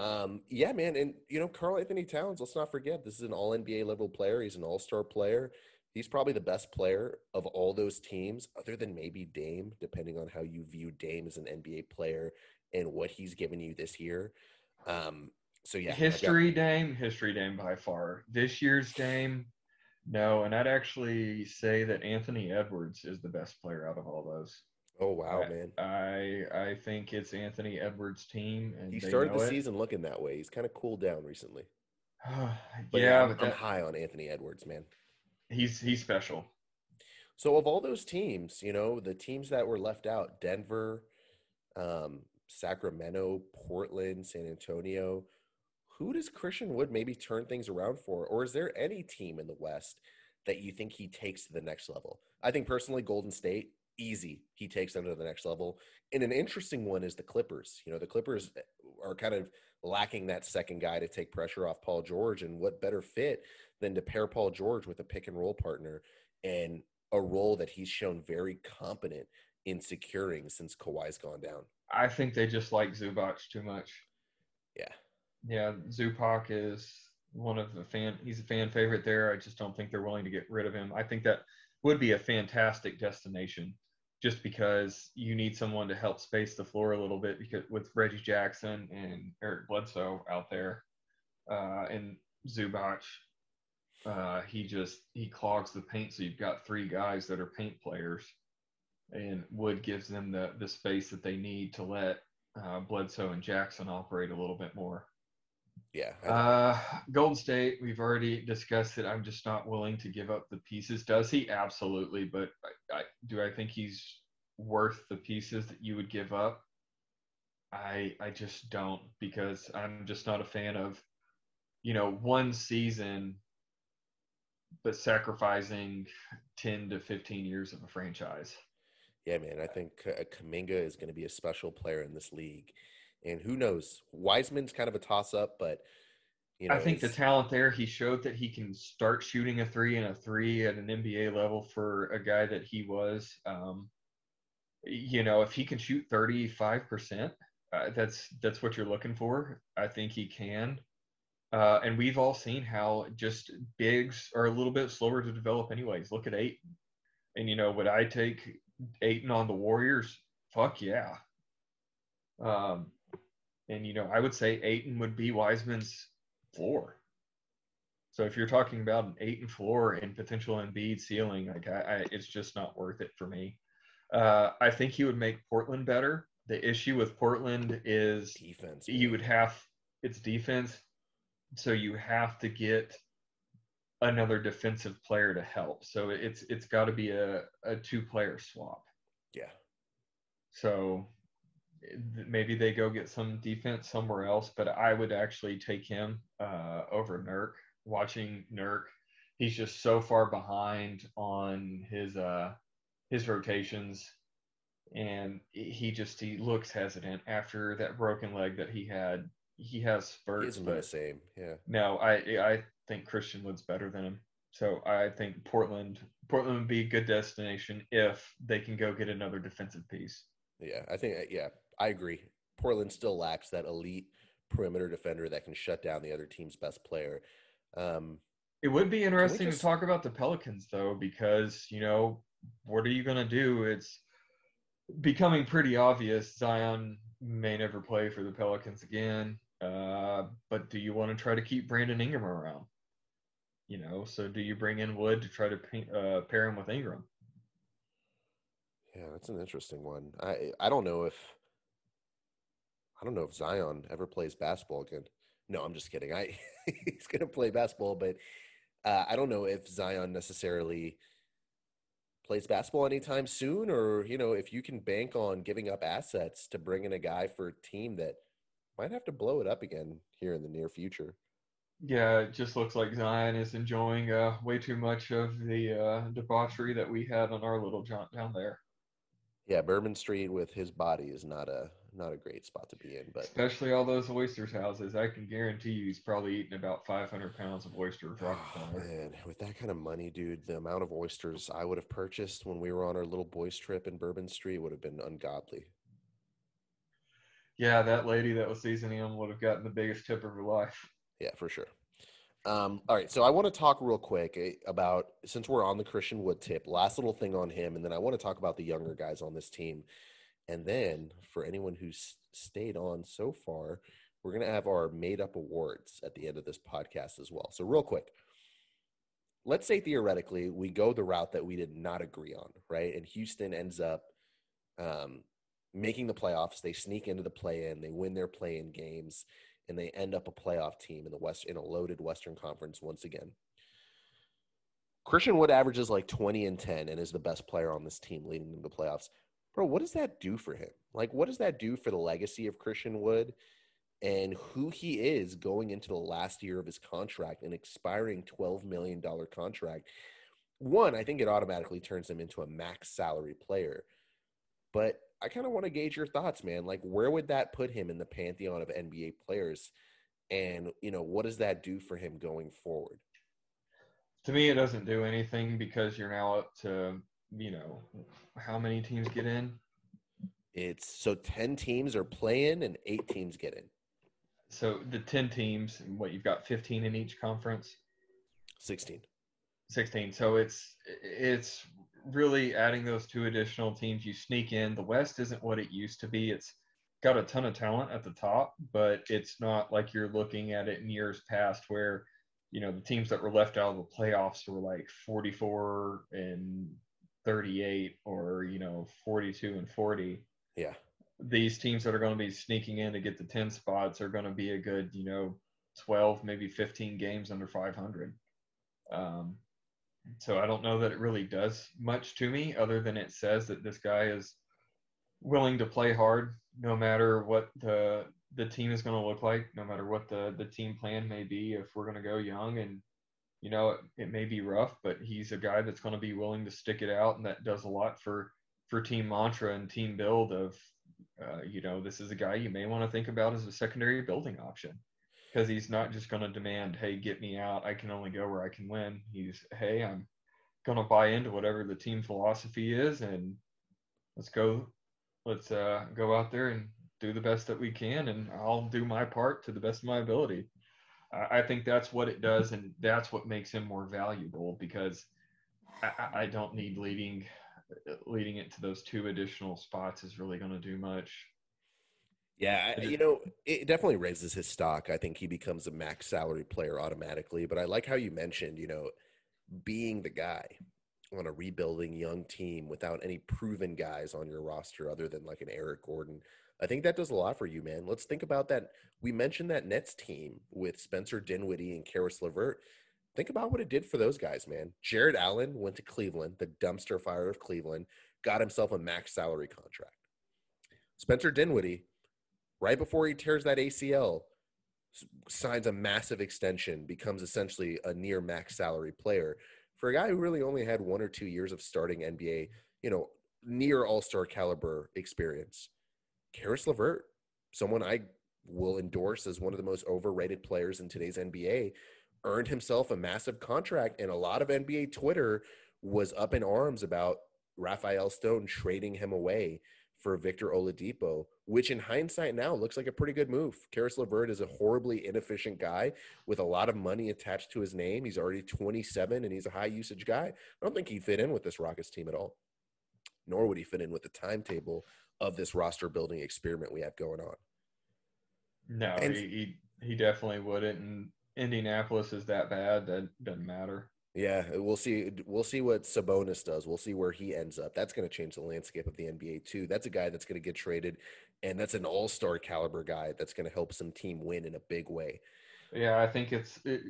Um, yeah, man, and you know, Karl-Anthony Towns, let's not forget, this is an all NBA level player. He's an all-star player. He's probably the best player of all those teams, other than maybe Dame, depending on how you view Dame as an NBA player and what he's given you this year. Um, so yeah, I've got- history Dame, history Dame by far. This year's Dame, no. And I'd actually say that Anthony Edwards is the best player out of all those. Oh wow, I- man. I I think it's Anthony Edwards' team, and He started the it. season looking that way. He's kind of cooled down recently. [sighs] yeah, yeah, I'm, but I'm high on Anthony Edwards, man. he's he's special. So of all those teams, you know, the teams that were left out, Denver, um, Sacramento, Portland, San Antonio, who does Christian Wood maybe turn things around for? Or is there any team in the West that you think he takes to the next level? I think personally, Golden State, easy. He takes them to the next level. And an interesting one is the Clippers. You know, the Clippers eh, are kind of lacking that second guy to take pressure off Paul George. And what better fit than to pair Paul George with a pick and roll partner and a role that he's shown very competent in securing since Kawhi's gone down. I think they just like Zubac too much. Yeah. Yeah, Zubac is one of the fan. He's a fan favorite there. I just don't think they're willing to get rid of him. I think that would be a fantastic destination, just because you need someone to help space the floor a little bit. Because with Reggie Jackson and Eric Bledsoe out there, uh, and Zubac, uh, he just he clogs the paint. So you've got three guys that are paint players, and Wood gives them the the space that they need to let uh, Bledsoe and Jackson operate a little bit more. Yeah. Uh, Golden State, we've already discussed it. I'm just not willing to give up the pieces. Does he? Absolutely. But I, I, do I think he's worth the pieces that you would give up? I I just don't because I'm just not a fan of, you know, one season, but sacrificing 10 to 15 years of a franchise. Yeah, man, I think uh, Kuminga is going to be a special player in this league, and who knows? Wiseman's kind of a toss-up, but you know, I think the talent there, he showed that he can start shooting a three and a three at an NBA level for a guy that he was. Um, you know, if he can shoot 35%, uh, that's that's what you're looking for. I think he can. Uh, and we've all seen how just bigs are a little bit slower to develop anyways. Look at Ayton. And you know, would I take Ayton on the Warriors? Fuck yeah. Um, and you know, I would say Ayton would be Wiseman's floor. So if you're talking about an Ayton floor and potential Embiid ceiling, like I, I, it's just not worth it for me. Uh, I think he would make Portland better. The issue with Portland is defense. you would have it's defense, so you have to get another defensive player to help. So it's it's got to be a, a two player swap. yeah, So maybe they go get some defense somewhere else, but I would actually take him uh, over Nurk. Watching Nurk, he's just so far behind on his uh, his rotations, and he just he looks hesitant after that broken leg that he had. He has he spurts, isn't been the but same. Yeah, no, I I think Christian Wood's better than him. So I think Portland Portland would be a good destination if they can go get another defensive piece. yeah. I think uh, yeah, I agree. Portland still lacks that elite perimeter defender that can shut down the other team's best player. Um, It would be interesting just... to talk about the Pelicans though, because you know what are you going to do? It's becoming pretty obvious. Zion may never play for the Pelicans again. Uh, but do you want to try to keep Brandon Ingram around? You know, so do you bring in Wood to try to uh, pair him with Ingram? Yeah, that's an interesting one. I I don't know if I don't know if Zion ever plays basketball again. No, I'm just kidding. I [laughs] he's gonna play basketball, but uh, I don't know if Zion necessarily plays basketball anytime soon, or you know, if you can bank on giving up assets to bring in a guy for a team that might have to blow it up again here in the near future. Yeah, it just looks like Zion is enjoying uh, way too much of the uh, debauchery that we had on our little jaunt down there. Yeah, Bourbon Street with his body is not a not a great spot to be in, but especially all those oysters houses. I can guarantee you he's probably eating about 500 pounds of oysters. Oh, man, with that kind of money, dude, the amount of oysters I would have purchased when we were on our little boys trip in Bourbon Street would have been ungodly. Yeah, that lady that was seasoning them would have gotten the biggest tip of her life. Yeah, for sure. Um, all right, so I want to talk real quick eh, about since we're on the Christian Wood tip, last little thing on him, and then I want to talk about the younger guys on this team. And then for anyone who's stayed on so far, we're going to have our made up awards at the end of this podcast as well. So, real quick, let's say theoretically we go the route that we did not agree on, right? And Houston ends up um, making the playoffs. They sneak into the play in, they win their play in games, and they end up a playoff team in the West in a loaded Western Conference once again. Christian Wood averages like 20 and 10 and is the best player on this team leading them to playoffs. Bro, what does that do for him? Like, what does that do for the legacy of Christian Wood and who he is going into the last year of his contract, an expiring $12 million contract? One, I think it automatically turns him into a max salary player. But I kind of want to gauge your thoughts, man. Like, where would that put him in the pantheon of NBA players? And, you know, what does that do for him going forward? To me, it doesn't do anything because you're now up to, you know, how many teams get in? It's so 10 teams are playing and eight teams get in. So the 10 teams, what you've got 15 in each conference? 16. 16. So it's, it's really adding those two additional teams, you sneak in. The West isn't what it used to be. It's got a ton of talent at the top, but it's not like you're looking at it in years past where, you know, the teams that were left out of the playoffs were like 44 and 38 or, you know, 42 and 40. Yeah. These teams that are going to be sneaking in to get the 10 spots are going to be a good, you know, 12, maybe 15 games under 500. Um, so I don't know that it really does much to me other than it says that this guy is willing to play hard no matter what the the team is going to look like, no matter what the the team plan may be. If we're going to go young and you know it, it may be rough, but he's a guy that's going to be willing to stick it out, and that does a lot for for team mantra and team build. Of uh, you know this is a guy you may want to think about as a secondary building option because he's not just going to demand, "Hey, get me out. I can only go where I can win." He's, "Hey, I'm going to buy into whatever the team philosophy is, and let's go. Let's uh, go out there and do the best that we can, and I'll do my part to the best of my ability." I, think that's what it does, and that's what makes him more valuable because I, I don't need leading leading it to those two additional spots is really going to do much. Yeah, you know, it definitely raises his stock. I think he becomes a max salary player automatically. But I like how you mentioned, you know, being the guy on a rebuilding young team without any proven guys on your roster other than like an Eric Gordon. I think that does a lot for you, man. Let's think about that. We mentioned that Nets team with Spencer Dinwiddie and Caris LeVert. Think about what it did for those guys, man. Jarrett Allen went to Cleveland, the dumpster fire of Cleveland, got himself a max salary contract. Spencer Dinwiddie right before he tears that ACL, signs a massive extension, becomes essentially a near max salary player. For a guy who really only had one or two years of starting NBA, you know, near all star caliber experience, Caris LeVert, someone I will endorse as one of the most overrated players in today's NBA, earned himself a massive contract. And a lot of NBA Twitter was up in arms about Rafael Stone trading him away for Victor Oladipo, which in hindsight now looks like a pretty good move. Caris LeVert is a horribly inefficient guy with a lot of money attached to his name. He's already 27 and he's a high usage guy. I don't think he'd fit in with this Rockets team at all, nor would he fit in with the timetable of this roster building experiment we have going on. No, and, he, he, definitely wouldn't. And Indianapolis is that bad that doesn't matter. Yeah, we'll see. We'll see what Sabonis does. We'll see where he ends up. That's going to change the landscape of the NBA too. That's a guy that's going to get traded, and that's an All-Star caliber guy that's going to help some team win in a big way. Yeah, I think it's it,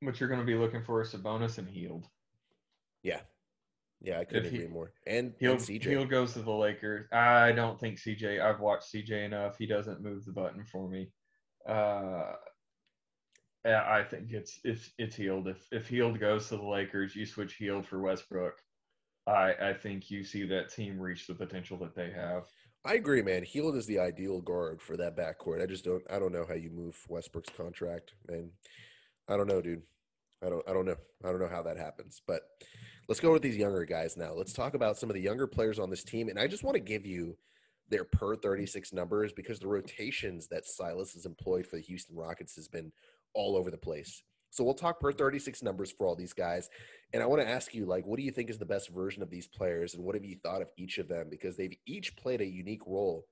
what you're going to be looking for is Sabonis and Hield. Yeah, yeah, I couldn't agree more. And, Hield, and CJ. Hield goes to the Lakers. I don't think CJ. I've watched CJ enough. He doesn't move the button for me. Uh, I think it's it's it's Hield. If if Hield goes to the Lakers, you switch Hield for Westbrook. I I think you see that team reach the potential that they have. I agree, man. Hield is the ideal guard for that backcourt. I just don't I don't know how you move Westbrook's contract, and I don't know, dude. I don't I don't know. I don't know how that happens. But let's go with these younger guys now. Let's talk about some of the younger players on this team, and I just want to give you their per 36 numbers because the rotations that Silas has employed for the Houston Rockets has been all over the place. So we'll talk per 36 numbers for all these guys. And I want to ask you, like, what do you think is the best version of these players? And what have you thought of each of them? Because they've each played a unique role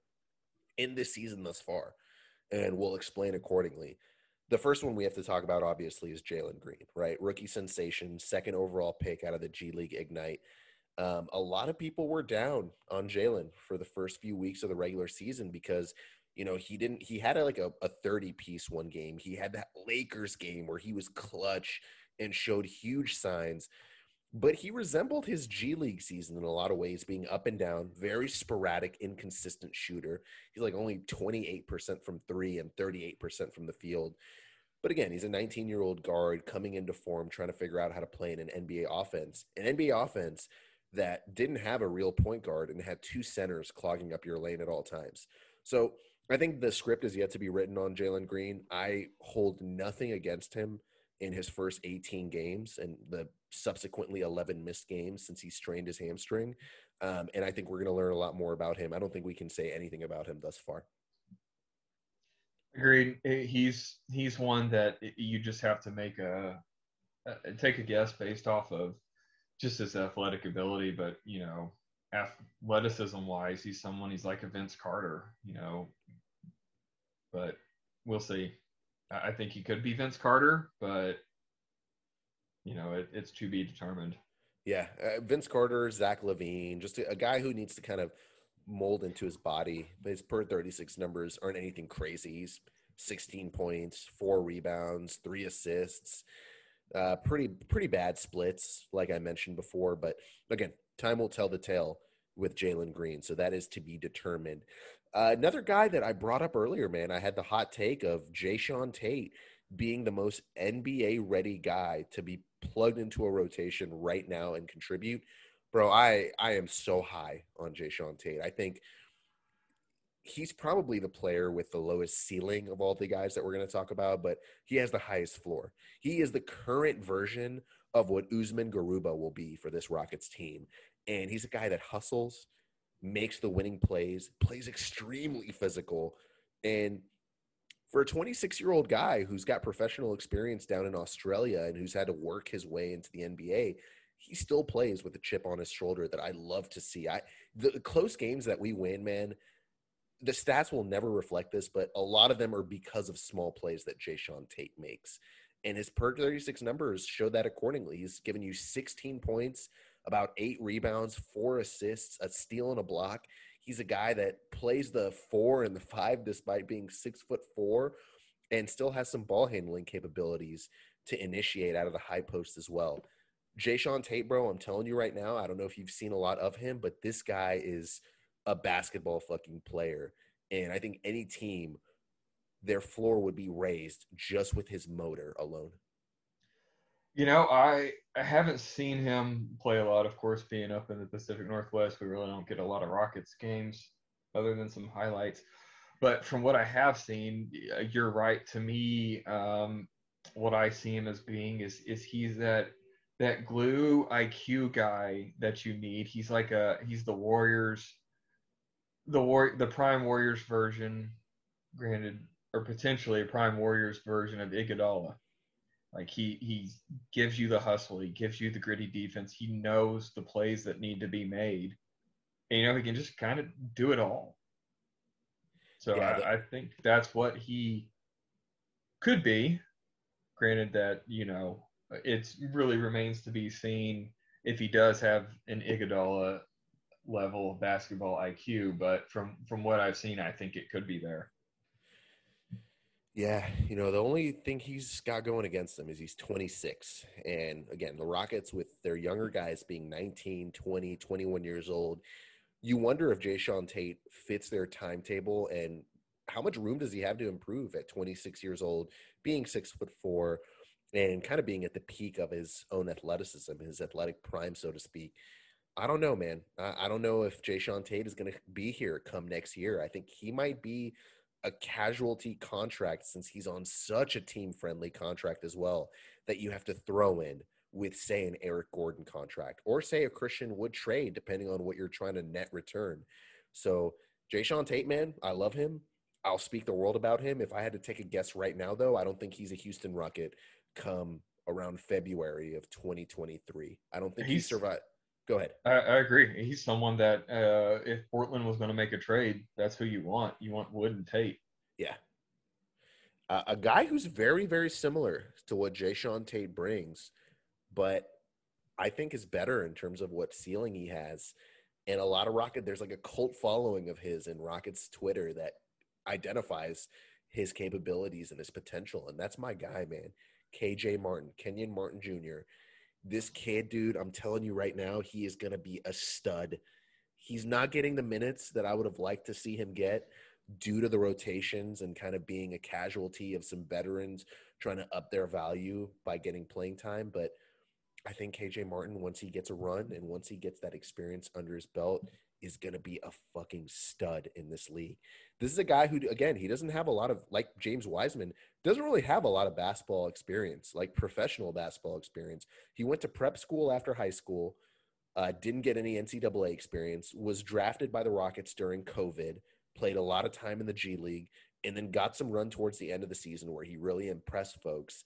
in this season thus far. And we'll explain accordingly. The first one we have to talk about, obviously, is Jalen Green, right? Rookie sensation, second overall pick out of the G League Ignite. Um, a lot of people were down on Jalen for the first few weeks of the regular season because – you know, he didn't. He had a, like a, a thirty piece one game. He had that Lakers game where he was clutch and showed huge signs. But he resembled his G League season in a lot of ways, being up and down, very sporadic, inconsistent shooter. He's like only 28% from three and 38% from the field. But again, he's a 19 year old guard coming into form, trying to figure out how to play in an NBA offense. An NBA offense that didn't have a real point guard and had two centers clogging up your lane at all times. So I think the script is yet to be written on Jalen Green. I hold nothing against him in his first 18 games and the subsequently 11 missed games since he strained his hamstring. Um, and I think we're going to learn a lot more about him. I don't think we can say anything about him thus far. Agreed. He's he's one that you just have to make a, a take a guess based off of just his athletic ability, but you know, athleticism wise, he's someone he's like a Vince Carter, you know, but we'll see. I think he could be Vince Carter, but you know, it, it's to be determined. Yeah, uh, Vince Carter, Zach LaVine, just a, a, guy who needs to kind of mold into his body. But his per 36 numbers aren't anything crazy. He's 16 points, four rebounds, three assists. Uh, pretty pretty bad splits, like I mentioned before. But again, time will tell the tale with Jalen Green, so that is to be determined. Uh, another guy that I brought up earlier, man, I had the hot take of Jae'Sean Tate being the most NBA ready guy to be plugged into a rotation right now and contribute. Bro, I I am so high on Jae'Sean Tate. I think he's probably the player with the lowest ceiling of all the guys that we're going to talk about, but he has the highest floor. He is the current version of what Usman Garuba will be for this Rockets team. And he's a guy that hustles makes the winning plays, plays extremely physical. And for a 26 year old guy who's got professional experience down in Australia and who's had to work his way into the NBA, he still plays with a chip on his shoulder that I love to see. I the close games that we win, man, the stats will never reflect this, but a lot of them are because of small plays that Jae'Sean Tate makes. And his per 36 numbers show that accordingly. He's given you 16 points, about eight rebounds, four assists, a steal, and a block. He's a guy that plays the four and the five despite being six foot four and still has some ball handling capabilities to initiate out of the high post as well. Jae'Sean Tate, bro, I'm telling you right now, I don't know if you've seen a lot of him, but this guy is a basketball fucking player. And I think any team, their floor would be raised just with his motor alone. You know, I I haven't seen him play a lot. Of course, being up in the Pacific Northwest, we really don't get a lot of Rockets games other than some highlights. But from what I have seen, you're right. To me, um, what I see him as being is is he's that that glue IQ guy that you need. He's like a he's the Warriors the war the Prime Warriors version, granted, or potentially a Prime Warriors version of Iguodala. Like he he gives you the hustle, he gives you the gritty defense. He knows the plays that need to be made. And, you know, he can just kind of do it all. So yeah, I, I think that's what he could be. Granted that, you know, it really remains to be seen if he does have an Iguodala level of basketball IQ, but from from what I've seen, I think it could be there. Yeah, you know, the only thing he's got going against him is he's 26. And again, the Rockets with their younger guys being 19, 20, 21 years old, you wonder if Jae'Sean Tate fits their timetable and how much room does he have to improve at 26 years old, being six foot four, and kind of being at the peak of his own athleticism, his athletic prime, so to speak. I don't know, man. I, don't know if Jae'Sean Tate is going to be here come next year. I think he might be a casualty contract since he's on such a team friendly contract as well that you have to throw in with, say, an Eric Gordon contract or, say, a Christian Wood trade, depending on what you're trying to net return. So, Jae'Sean Tate, man, I love him. I'll speak the world about him. If I had to take a guess right now, though, I don't think he's a Houston Rocket come around February of 2023. I don't think he's, he survived. Go ahead. I, I, agree. He's someone that uh, if Portland was going to make a trade, that's who you want. You want Wood and Tate. Yeah. Uh, a guy who's very, very similar to what Jae'Sean Tate brings, but I think is better in terms of what ceiling he has. And a lot of Rocket, there's like a cult following of his in Rocket's Twitter that identifies his capabilities and his potential. And that's my guy, man. KJ Martin, Kenyon Martin Jr. This kid, dude, I'm telling you right now, he is going to be a stud. He's not getting the minutes that I would have liked to see him get due to the rotations and kind of being a casualty of some veterans trying to up their value by getting playing time. But I think KJ Martin, once he gets a run and once he gets that experience under his belt, is going to be a fucking stud in this league. This is a guy who, again, he doesn't have a lot of, like James Wiseman, doesn't really have a lot of basketball experience, like professional basketball experience. He went to prep school after high school, uh, didn't get any NCAA experience, was drafted by the Rockets during COVID, played a lot of time in the G League, and then got some run towards the end of the season where he really impressed folks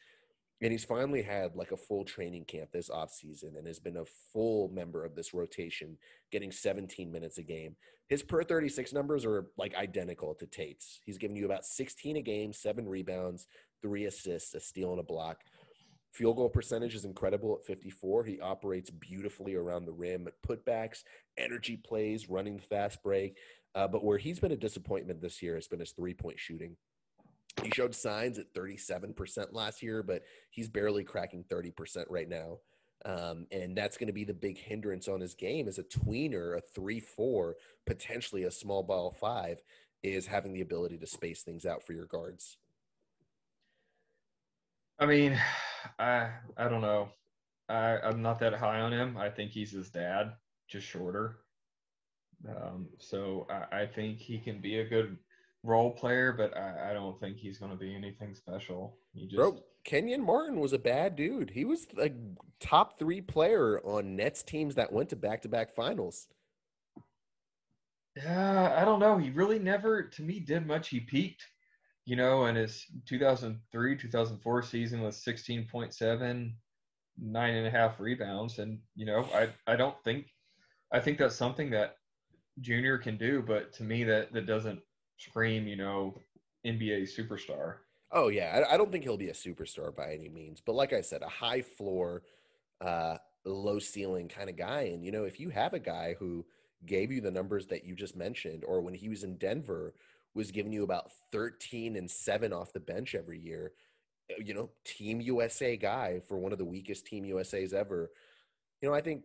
and he's finally had like a full training camp this offseason and has been a full member of this rotation getting 17 minutes a game. His per 36 numbers are like identical to tate's. He's giving you about 16 a game seven rebounds three assists a steal and a block. Field goal percentage is incredible at 54 he operates beautifully around the rim at putbacks energy plays running the fast break. Uh, but where he's been a disappointment this year has been his three point shooting he showed signs at 37% last year, but he's barely cracking 30% right now. Um, and that's going to be the big hindrance on his game as a tweener, a three, four, potentially a small ball five, is having the ability to space things out for your guards. I mean, [sighs] I I don't know. I, I'm not that high on him. I think he's his dad, just shorter. Um, so I, I think he can be a good role player, but I, I don't think he's going to be anything special. He just Bro, Kenyon Martin was a bad dude. He was like top three player on Nets teams that went to back to back finals. Yeah, I don't know. He really never, to me, did much. He peaked, you know, in his 2003 2004 season with 16.7, nine and a half rebounds. And, you know, I, I don't think, I think that's something that Junior can do, but to me, that, that doesn't scream, you know, NBA superstar. Oh yeah, I, don't think he'll be a superstar by any means, but like I said, a high floor, uh, low ceiling kind of guy. And you know, if you have a guy who gave you the numbers that you just mentioned, or when he was in Denver, was giving you about thirteen and seven off the bench every year, uh, you know, Team USA guy for one of the weakest Team USA's ever. You know, I think,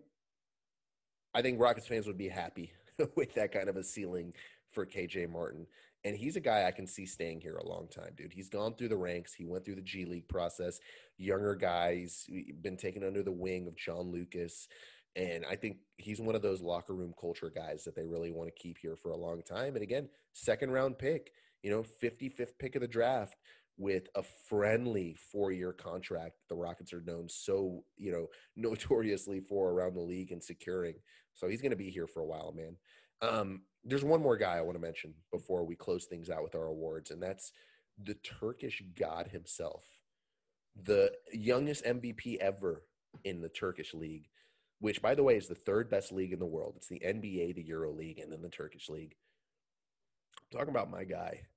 I think Rockets fans would be happy [laughs] with that kind of a ceiling for KJ Martin. And he's a guy I can see staying here a long time, dude. He's gone through the ranks. He went through the G League process. Younger guys, been taken under the wing of John Lucas. And I think he's one of those locker room culture guys that they really want to keep here for a long time. And again, second round pick, you know, 55th pick of the draft with a friendly four year contract the Rockets are known so, you know, [laughs] notoriously for around the league and securing. So he's going to be here for a while, man. Um, there's one more guy I want to mention before we close things out with our awards, and that's the Turkish god himself, the youngest MVP ever in the Turkish league, which, by the way, is the third best league in the world. It's the NBA, the Euro League, and then the Turkish league. I'm talking about my guy.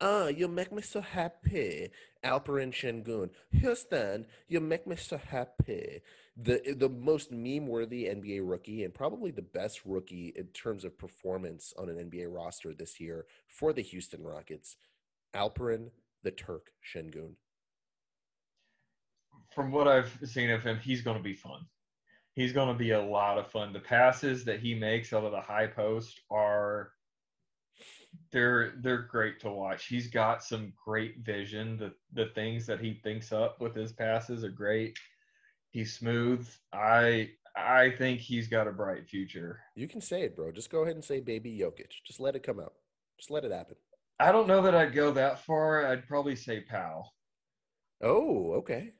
Ah, you make me so happy, Alperen Şengün. Houston, you make me so happy. The the most meme worthy NBA rookie and probably the best rookie in terms of performance on an NBA roster this year for the Houston Rockets. Alperen the Turk Şengün. From what I've seen of him, he's going to be fun. He's going to be a lot of fun. The passes that he makes out of the high post are they're they're great to watch. He's got some great vision. The the things that he thinks up with his passes are great. He's smooth. I I think he's got a bright future. You can say it, bro. Just go ahead and say baby Jokic. Just let it come out. Just let it happen. I don't know that I'd go that far. I'd probably say pal. Oh, okay.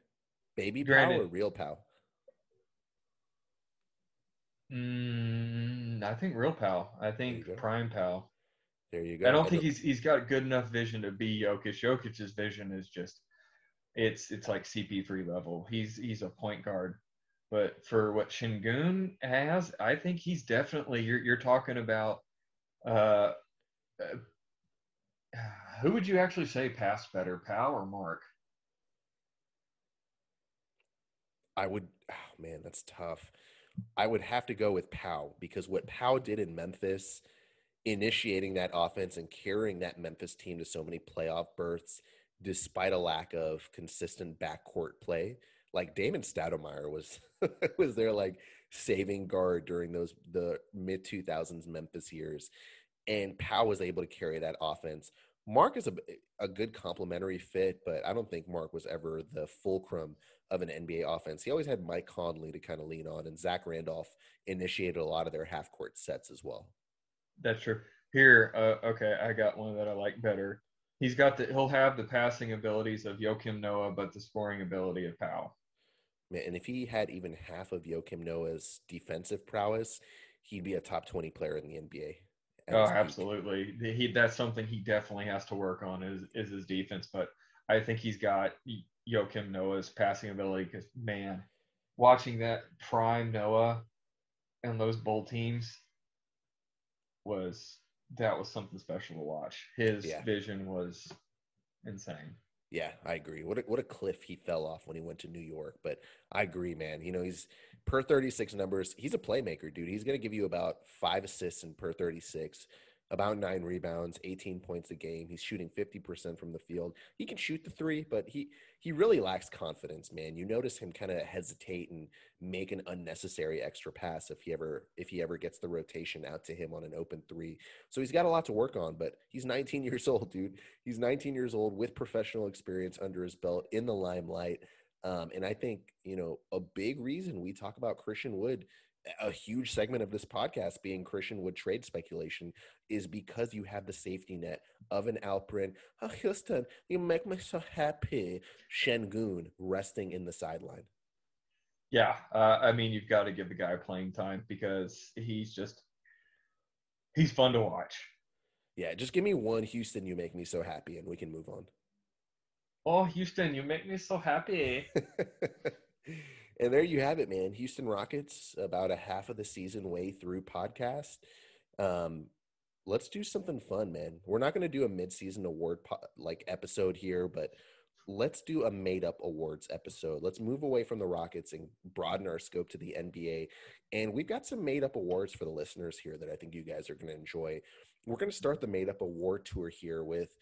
Baby Granted, Pau or real pal? Mm, I think real pal. I think prime Pau. There you go. I don't think he's he's got good enough vision to be Jokic. Jokic's vision is just it's it's like CP3 level. He's he's a point guard. But for what Şengün has, I think he's definitely you're you're talking about uh, uh who would you actually say passed better, Pau or Marc? I would oh man, that's tough. I would have to go with Pau because what Pau did in Memphis – initiating that offense and carrying that Memphis team to so many playoff berths despite a lack of consistent backcourt play. Like Damon Stoudemire was [laughs] was there like saving guard during those the mid 2000s Memphis years and Pau was able to carry that offense. Marc is a, a good complementary fit, but I don't think Marc was ever the fulcrum of an NBA offense. He always had Mike Conley to kind of lean on, and Zach Randolph initiated a lot of their half court sets as well. That's true. Here, uh, okay, I got one that I like better. He's got the he'll have the passing abilities of Joakim Noah, but the scoring ability of Pau. Man, and if he had even half of Joakim Noah's defensive prowess, he'd be a top twenty player in the NBA. Oh, absolutely. He that's something he definitely has to work on is is his defense. But I think he's got Joakim Noah's passing ability because man, watching that prime Noah and those bull teams was that was something special to watch. His yeah. vision was insane. Yeah, I agree. What a, what a cliff he fell off when he went to New York. But I agree, man. You know, he's per 36 numbers. He's a playmaker, dude. He's going to give you about five assists in per 36 about nine rebounds, 18 points a game. He's shooting 50% from the field. He can shoot the three, but he he really lacks confidence, man. You notice him kind of hesitate and make an unnecessary extra pass if he ever if he ever gets the rotation out to him on an open three. So he's got a lot to work on, but he's 19 [laughs] years old, dude. He's 19 years old with professional experience under his belt in the limelight. Um, and I think, you know, a big reason we talk about Christian Wood a huge segment of this podcast being Christian Wood trade speculation is because you have the safety net of an Alperen. Oh, Houston, you make me so happy. Şengün resting in the sideline. Yeah, uh, I mean, you've got to give the guy playing time because he's just he's fun to watch. Yeah, just give me one Houston. You make me so happy, and we can move on. Oh, Houston, you make me so happy. [laughs] And there you have it, man. Houston Rockets, about a half of the season way through podcast. Um, let's do something fun, man. We're not going to do a mid-season award po- like episode here, but let's do a made-up awards episode. Let's move away from the Rockets and broaden our scope to the NBA. And we've got some made-up awards for the listeners here that I think you guys are going to enjoy. We're going to start the made-up award tour here with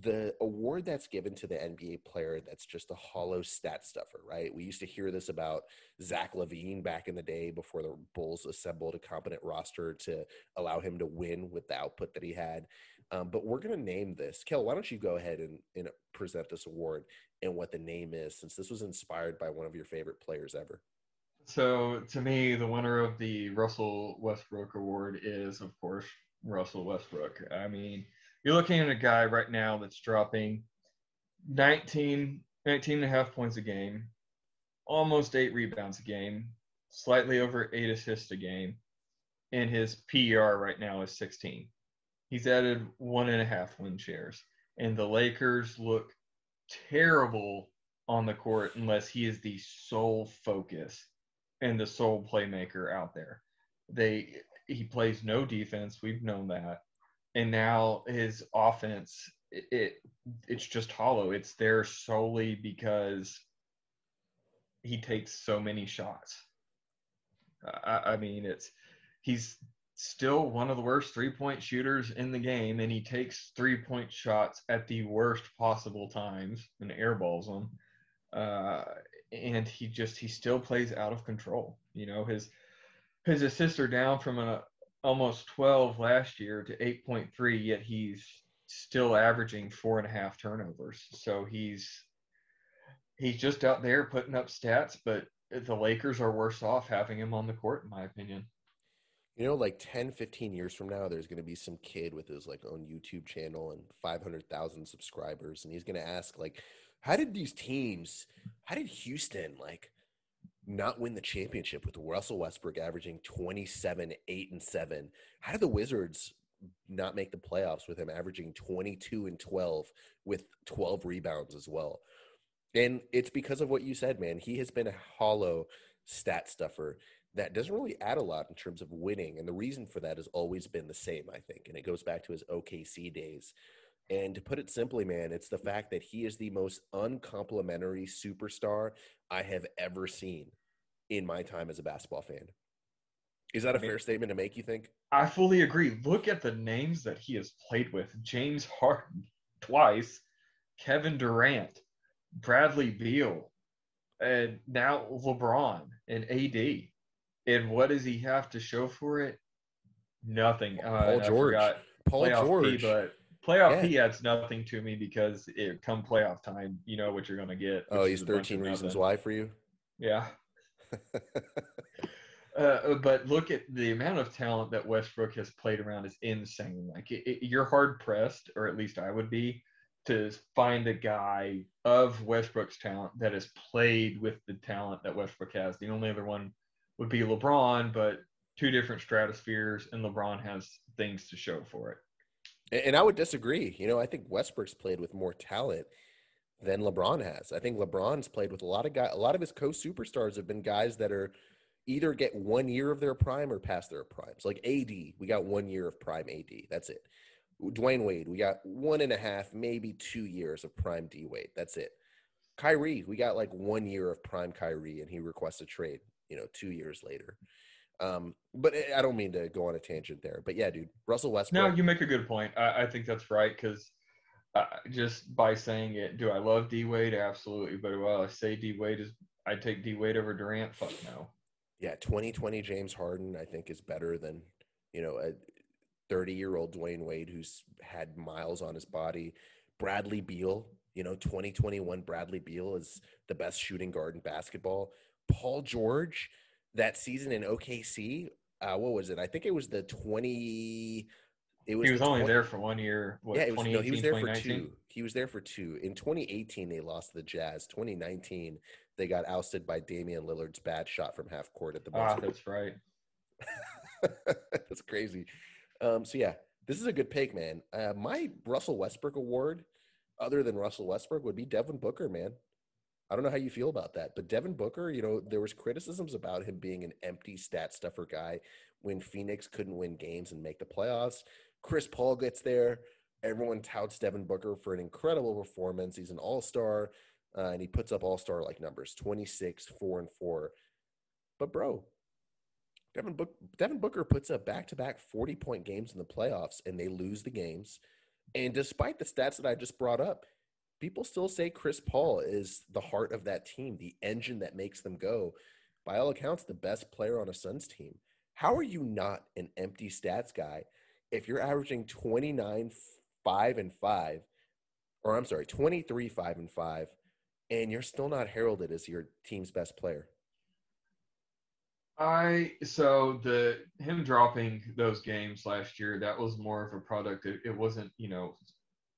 the award that's given to the NBA player that's just a hollow stat stuffer, right? We used to hear this about Zach LaVine back in the day before the Bulls assembled a competent roster to allow him to win with the output that he had. Um, but we're going to name this. Kel, why don't you go ahead and, and present this award and what the name is, since this was inspired by one of your favorite players ever? So, to me, the winner of the Russell Westbrook Award is, of course, Russell Westbrook. I mean, you're looking at a guy right now that's dropping 19, 19 and a half points a game, almost eight rebounds a game, slightly over eight assists a game. and his PER right now is 16. He's added one and a half win shares, and the Lakers look terrible on the court unless he is the sole focus and the sole playmaker out there. They he plays no defense. We've known that, and now his offense it, it it's just hollow. It's there solely because he takes so many shots. I, I mean, it's he's still one of the worst three point shooters in the game, and he takes three point shots at the worst possible times and airballs them. Uh, and he just he still plays out of control. You know his his assists are down from a almost 12 last year to 8.3, yet he's still averaging four and a half turnovers. So he's he's just out there putting up stats, but the Lakers are worse off having him on the court, in my opinion. You know, like 10, 15 years from now, there's going to be some kid with his like own YouTube channel and 500,000 subscribers. And he's going to ask, like, how did these teams, how did Houston, like, not win the championship with Russell Westbrook averaging 27, 8, and 7? How did the Wizards not make the playoffs with him averaging 22 and 12 with 12 rebounds as well? And it's because of what you said, man. He has been a hollow stat stuffer that doesn't really add a lot in terms of winning. And the reason for that has always been the same, I think. And it goes back to his OKC days. And to put it simply, man, it's the fact that he is the most uncomplimentary superstar I have ever seen in my time as a basketball fan. Is that a fair statement to make, you think? I fully agree. Look at the names that he has played with James Harden twice, Kevin Durant, Bradley Beal, and now LeBron and AD. And what does he have to show for it? Nothing. Uh, Paul George. Paul George. P, but playoff yeah. P adds nothing to me because it come playoff time, you know what you're going to get. Oh, he's 13 reasons why for you? Yeah. [laughs] uh, but look at the amount of talent that Westbrook has played around is insane. Like it, it, you're hard pressed, or at least I would be, to find a guy of Westbrook's talent that has played with the talent that Westbrook has. The only other one would be LeBron, but two different stratospheres, and LeBron has things to show for it. And I would disagree. You know, I think Westbrook's played with more talent than LeBron has. I think LeBron's played with a lot of guys. A lot of his co-superstars have been guys that are either get one year of their prime or past their primes. Like AD, we got one year of prime AD. That's it. Dwyane Wade, we got one and a half, maybe two years of prime D Wade. That's it. Kyrie, we got like one year of prime Kyrie, and he requests a trade. You know, two years later. Um, but I don't mean to go on a tangent there. But yeah, dude, Russell Westbrook. No, you make a good point. I, I think that's right because uh, just by saying it, do I love D Wade? Absolutely. But while I say D Wade is, I take D Wade over Durant. Fuck no. Yeah, 2020 James Harden, I think, is better than you know a 30 year old Dwyane Wade who's had miles on his body. Bradley Beal, you know, 2021 Bradley Beal is the best shooting guard in basketball. Paul George, that season in OKC, uh, what was it? I think it was the 20. It was he was only 20, there for one year. What, yeah, it was, no, he was there for two. He was there for two. In 2018, they lost the Jazz. 2019, they got ousted by Damian Lillard's bad shot from half court at the buzzer. Ah, that's right. [laughs] that's crazy. Um, so yeah, this is a good pick, man. Uh, my Russell Westbrook award, other than Russell Westbrook, would be Devin Booker, man. I don't know how you feel about that, but Devin Booker, you know, there was criticisms about him being an empty stat stuffer guy when Phoenix couldn't win games and make the playoffs. Chris Paul gets there. Everyone touts Devin Booker for an incredible performance. He's an all star, uh, and he puts up all star like numbers 26, 4 and 4. But, bro, Devin, Book, Devin Booker puts up back to back 40 point games in the playoffs, and they lose the games. And despite the stats that I just brought up, people still say Chris Paul is the heart of that team, the engine that makes them go. By all accounts, the best player on a Suns team. How are you not an empty stats guy if you're averaging 29, 5 and 5, or I'm sorry, 23, 5 and 5, and you're still not heralded as your team's best player? I so the him dropping those games last year that was more of a product. It, it wasn't you know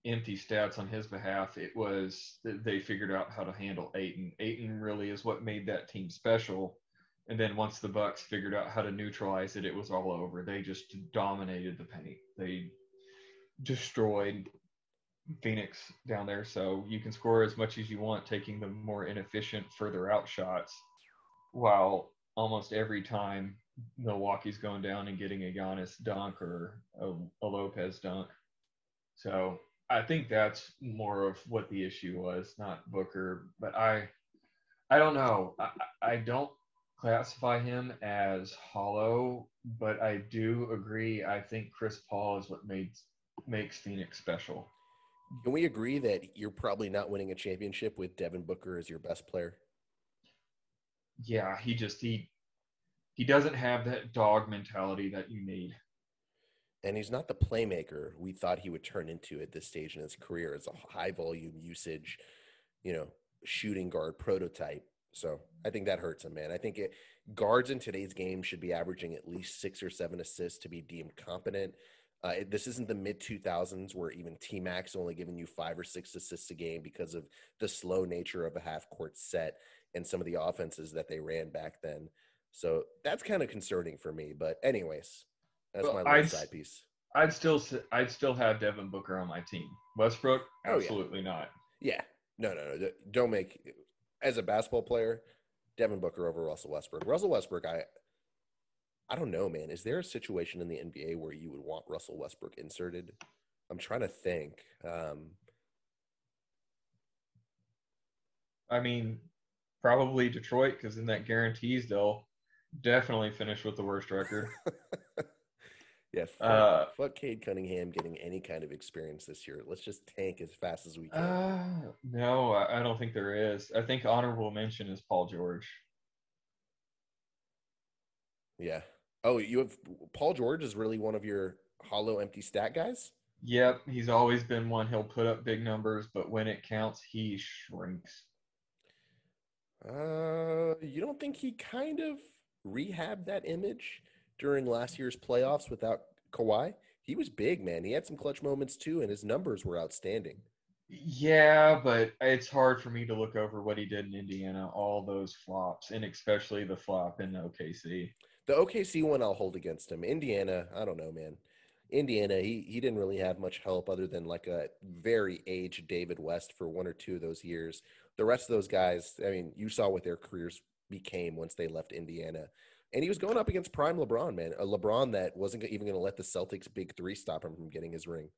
empty stats on his behalf. It was they figured out how to handle Ayton. Ayton really is what made that team special, And then once the Bucks figured out how to neutralize it, it was all over. They just dominated the paint. They destroyed Phoenix down there. So you can score as much as you want, taking the more inefficient, further out shots, while almost every time Milwaukee's going down and getting a Giannis dunk or a, a Lopez dunk. So I think that's more of what the issue was, not Booker. But I, I don't know. I, I don't classify him as hollow, but I do agree. I think Chris Paul is what makes makes Phoenix special. Can we agree that you're probably not winning a championship with Devin Booker as your best player? Yeah, he just he he doesn't have that dog mentality that you need. And he's not the playmaker we thought he would turn into at this stage in his career as a high volume usage, you know, shooting guard prototype. So I think that hurts him, man. I think it, guards in today's game should be averaging at least six or seven assists to be deemed competent. Uh, this isn't the mid 2000s where even T Max only giving you five or six assists a game because of the slow nature of a half court set and some of the offenses that they ran back then. So that's kind of concerning for me. But anyways, that's well, my I'd, side piece. I'd still I'd still have Devin Booker on my team. Westbrook, absolutely oh, yeah. not. Yeah, no, no, no. Don't make as a basketball player, Devin Booker over Russell Westbrook. Russell Westbrook, I I don't know, man. Is there a situation in the NBA where you would want Russell Westbrook inserted? I'm trying to think. Um, I mean, probably Detroit because then that guarantees they'll definitely finish with the worst record. [laughs] yeah, fuck, uh, fuck Cade Cunningham getting any kind of experience this year. Let's just tank as fast as we can. Uh, no, I don't think there is. I think honorable mention is Paul George. Yeah, Oh, you have Paul George is really one of your hollow empty stat guys? Yep, he's always been one. He'll put up big numbers, but when it counts, he shrinks. Uh, you don't think he kind of rehabbed that image during last year's playoffs without Kawhi? He was big, man. He had some clutch moments too, and his numbers were outstanding. Yeah, but it's hard for me to look over what he did in Indiana, all those flops, and especially the flop in OKC. The OKC one I'll hold against him. Indiana, I don't know, man. Indiana, he he didn't really have much help other than like a very aged David West for one or two of those years. The rest of those guys, I mean, you saw what their careers became once they left Indiana. And he was going up against prime LeBron, man. A LeBron that wasn't even going to let the Celtics big three stop him from getting his ring.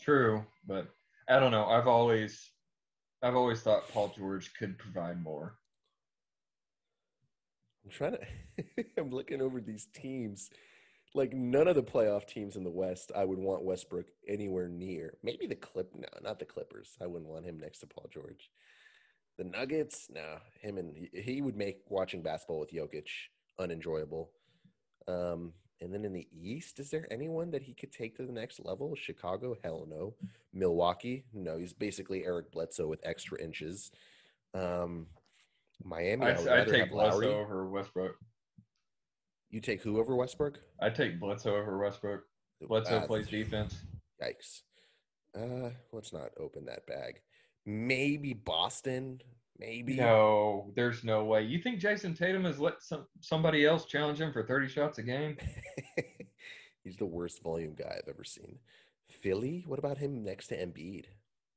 True, but I don't know. I've always I've always thought Paul George could provide more. I'm trying [laughs] to. I'm looking over these teams. Like none of the playoff teams in the West, I would want Westbrook anywhere near. Maybe the Clip. No, not the Clippers. I wouldn't want him next to Paul George. The Nuggets. No, him and he would make watching basketball with Jokic unenjoyable. Um, and then in the East, is there anyone that he could take to the next level? Chicago? Hell no. Milwaukee? No, he's basically Eric Bledsoe with extra inches. Um, Miami. I'd, I'd take Bledsoe over Westbrook. You take who over Westbrook? I take Bledsoe over Westbrook. Bledsoe uh, plays defense. Yikes. Uh, let's not open that bag. Maybe Boston. Maybe. No, there's no way. You think Jayson Tatum has let some somebody else challenge him for 30 shots a game? [laughs] He's the worst volume guy I've ever seen. Philly. What about him next to Embiid?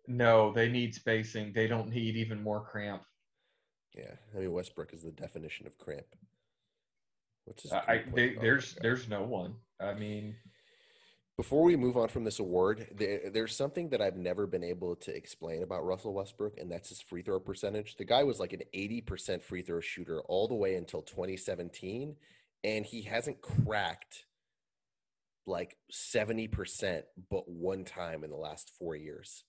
No, they need spacing. They don't need even more cramp. Yeah, I mean Westbrook is the definition of cramp. What's his? I, they, there's there's no one. I mean, before we move on from this award, there, there's something that I've never been able to explain about Russell Westbrook, and that's his free throw percentage. The guy was like an 80% free throw shooter all the way until 2017, and he hasn't cracked like 70% but one time in the last four years.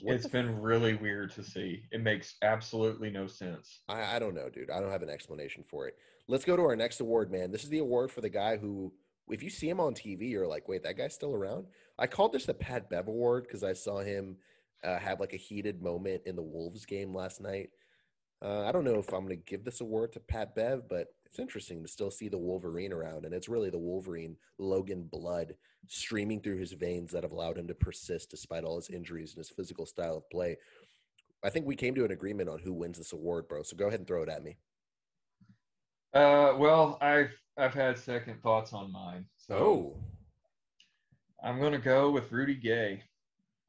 What it's been f- really weird to see. It makes absolutely no sense. I, I don't know, dude. I don't have an explanation for it. Let's go to our next award, man. This is the award for the guy who, if you see him on TV, you're like, wait, that guy's still around. I called this the Pat Bev Award because I saw him uh, have like a heated moment in the Wolves game last night. Uh, I don't know if I'm going to give this award to Pat Bev, but it's interesting to still see the Wolverine around, and it's really the Wolverine Logan blood streaming through his veins that have allowed him to persist despite all his injuries and his physical style of play. I think we came to an agreement on who wins this award, bro. So go ahead and throw it at me. Uh, well, I've I've had second thoughts on mine, so Oh, I'm gonna go with Rudy Gay.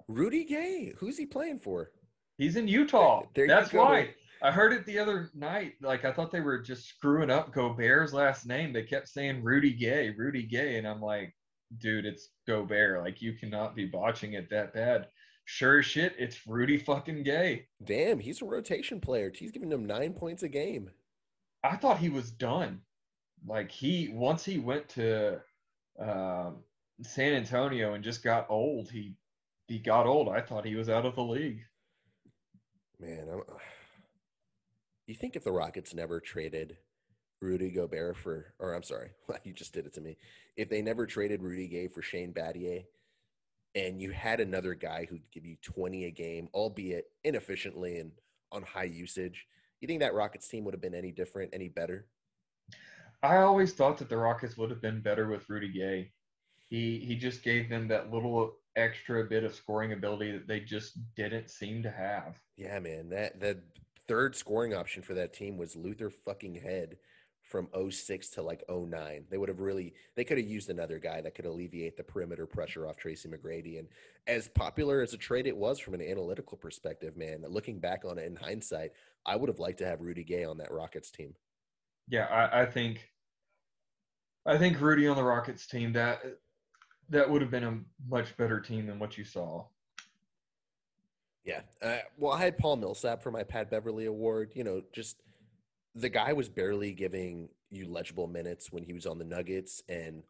Rudy Gay. Who's he playing for? He's in Utah. There you That's why. I heard it the other night. Like I thought they were just screwing up Gobert's last name. They kept saying Rudy Gay, Rudy Gay, and I'm like, dude, it's Gobert. Like you cannot be botching it that bad. Sure as shit, it's Rudy fucking Gay. Damn, he's a rotation player. He's giving them nine points a game. I thought he was done. Like he once he went to um, San Antonio and just got old. He he got old. I thought he was out of the league. Man, I'm, you think if the Rockets never traded Rudy Gobert for, or I'm sorry, [laughs] you just did it to me. If they never traded Rudy Gay for Shane Battier, and you had another guy who'd give you 20 a game, albeit inefficiently and on high usage, you think that Rockets team would have been any different, any better? I always thought that the Rockets would have been better with Rudy Gay. He he just gave them that little extra bit of scoring ability that they just didn't seem to have. Yeah, man. That the third scoring option for that team was Luther fucking Head from 06 to like 09. They would have really they could have used another guy that could alleviate the perimeter pressure off Tracy McGrady. And as popular as a trade it was from an analytical perspective, man, looking back on it in hindsight, I would have liked to have Rudy Gay on that Rockets team. Yeah, I, I think I think Rudy on the Rockets team that that would have been a much better team than what you saw. Yeah. Uh, well, I had Paul Millsap for my Pat Beverly Award. You know, just the guy was barely giving you legible minutes when he was on the Nuggets, and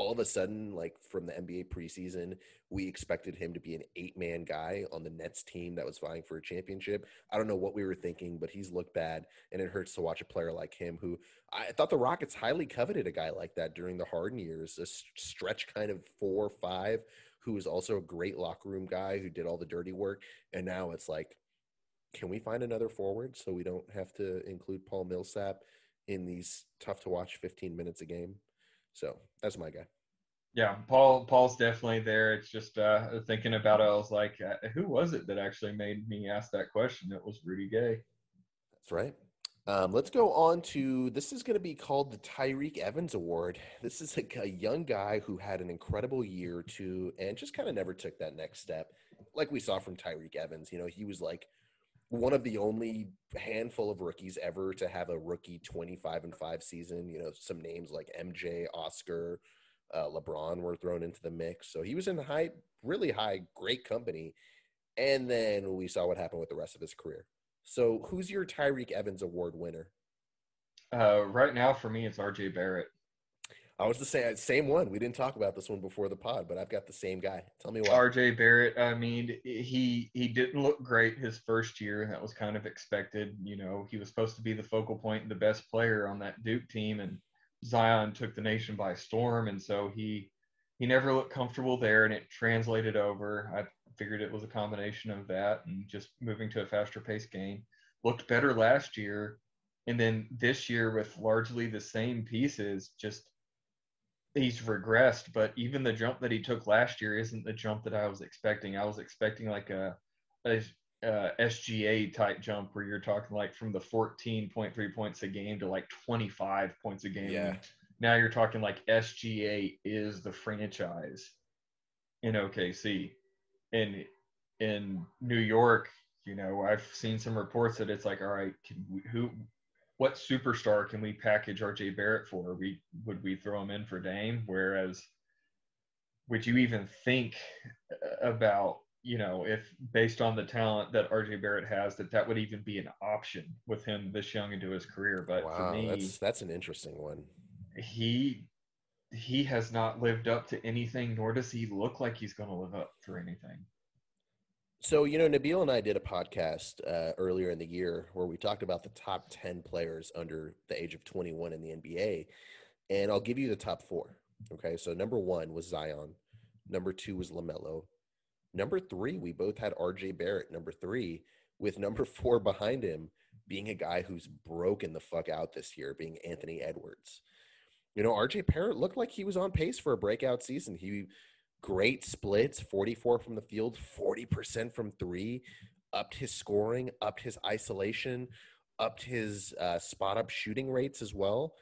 all of a sudden, like from the NBA preseason, we expected him to be an eight man guy on the Nets team that was vying for a championship. I don't know what we were thinking, but he's looked bad, and it hurts to watch a player like him who I thought the Rockets highly coveted a guy like that during the Harden years, a stretch kind of four or five, who was also a great locker room guy who did all the dirty work. And now it's like, can we find another forward so we don't have to include Paul Millsap in these tough to watch 15 minutes a game? So that's my guy. Yeah, Paul Paul's definitely there. It's just uh, thinking about it, I was like, uh, who was it that actually made me ask that question? It was Rudy Gay. That's right. Um, let's go on to this is going to be called the Tyreke Evans Award. This is a, a young guy who had an incredible year or two and just kind of never took that next step. Like we saw from Tyreke Evans, you know, he was like one of the only handful of rookies ever to have a rookie 25 and 5 season. You know, some names like MJ, Oscar, uh, LeBron were thrown into the mix. So he was in high, really high, great company. And then we saw what happened with the rest of his career. So, who's your Tyreke Evans Award winner? Uh, right now, for me, it's RJ Barrett. I was the same same one. We didn't talk about this one before the pod, but I've got the same guy. Tell me why. RJ Barrett. I mean, he he didn't look great his first year. That was kind of expected. You know, he was supposed to be the focal point and the best player on that Duke team, and Zion took the nation by storm, and so he he never looked comfortable there, and it translated over. I figured it was a combination of that and just moving to a faster paced game. Looked better last year, and then this year with largely the same pieces, just he's regressed, but even the jump that he took last year isn't the jump that I was expecting. I was expecting like a, a, SGA type jump where you're talking like from the 14.3 points a game to like 25 points a game. Yeah. Now you're talking like SGA is the franchise in OKC. In in New York, you know, I've seen some reports that it's like, all right, can we, who what superstar can we package RJ Barrett for? We would we throw him in for Dame? Whereas, would you even think about you know if based on the talent that RJ Barrett has that that would even be an option with him this young into his career? But wow, for me, that's that's an interesting one. he he has not lived up to anything, nor does he look like he's going to live up for anything. So, you know, Nabil and I did a podcast uh, earlier in the year where we talked about the top 10 players under the age of 21 in the NBA. And I'll give you the top four. Okay. So, number one was Zion. Number two was LaMelo. Number three, we both had RJ Barrett. Number three, with number [laughs] four behind him being a guy who's broken the fuck out this year, being Anthony Edwards. You know, RJ Barrett looked like he was on pace for a breakout season. He great splits 44 from the field 40% from three upped his scoring upped his isolation upped his uh, spot up shooting rates as well.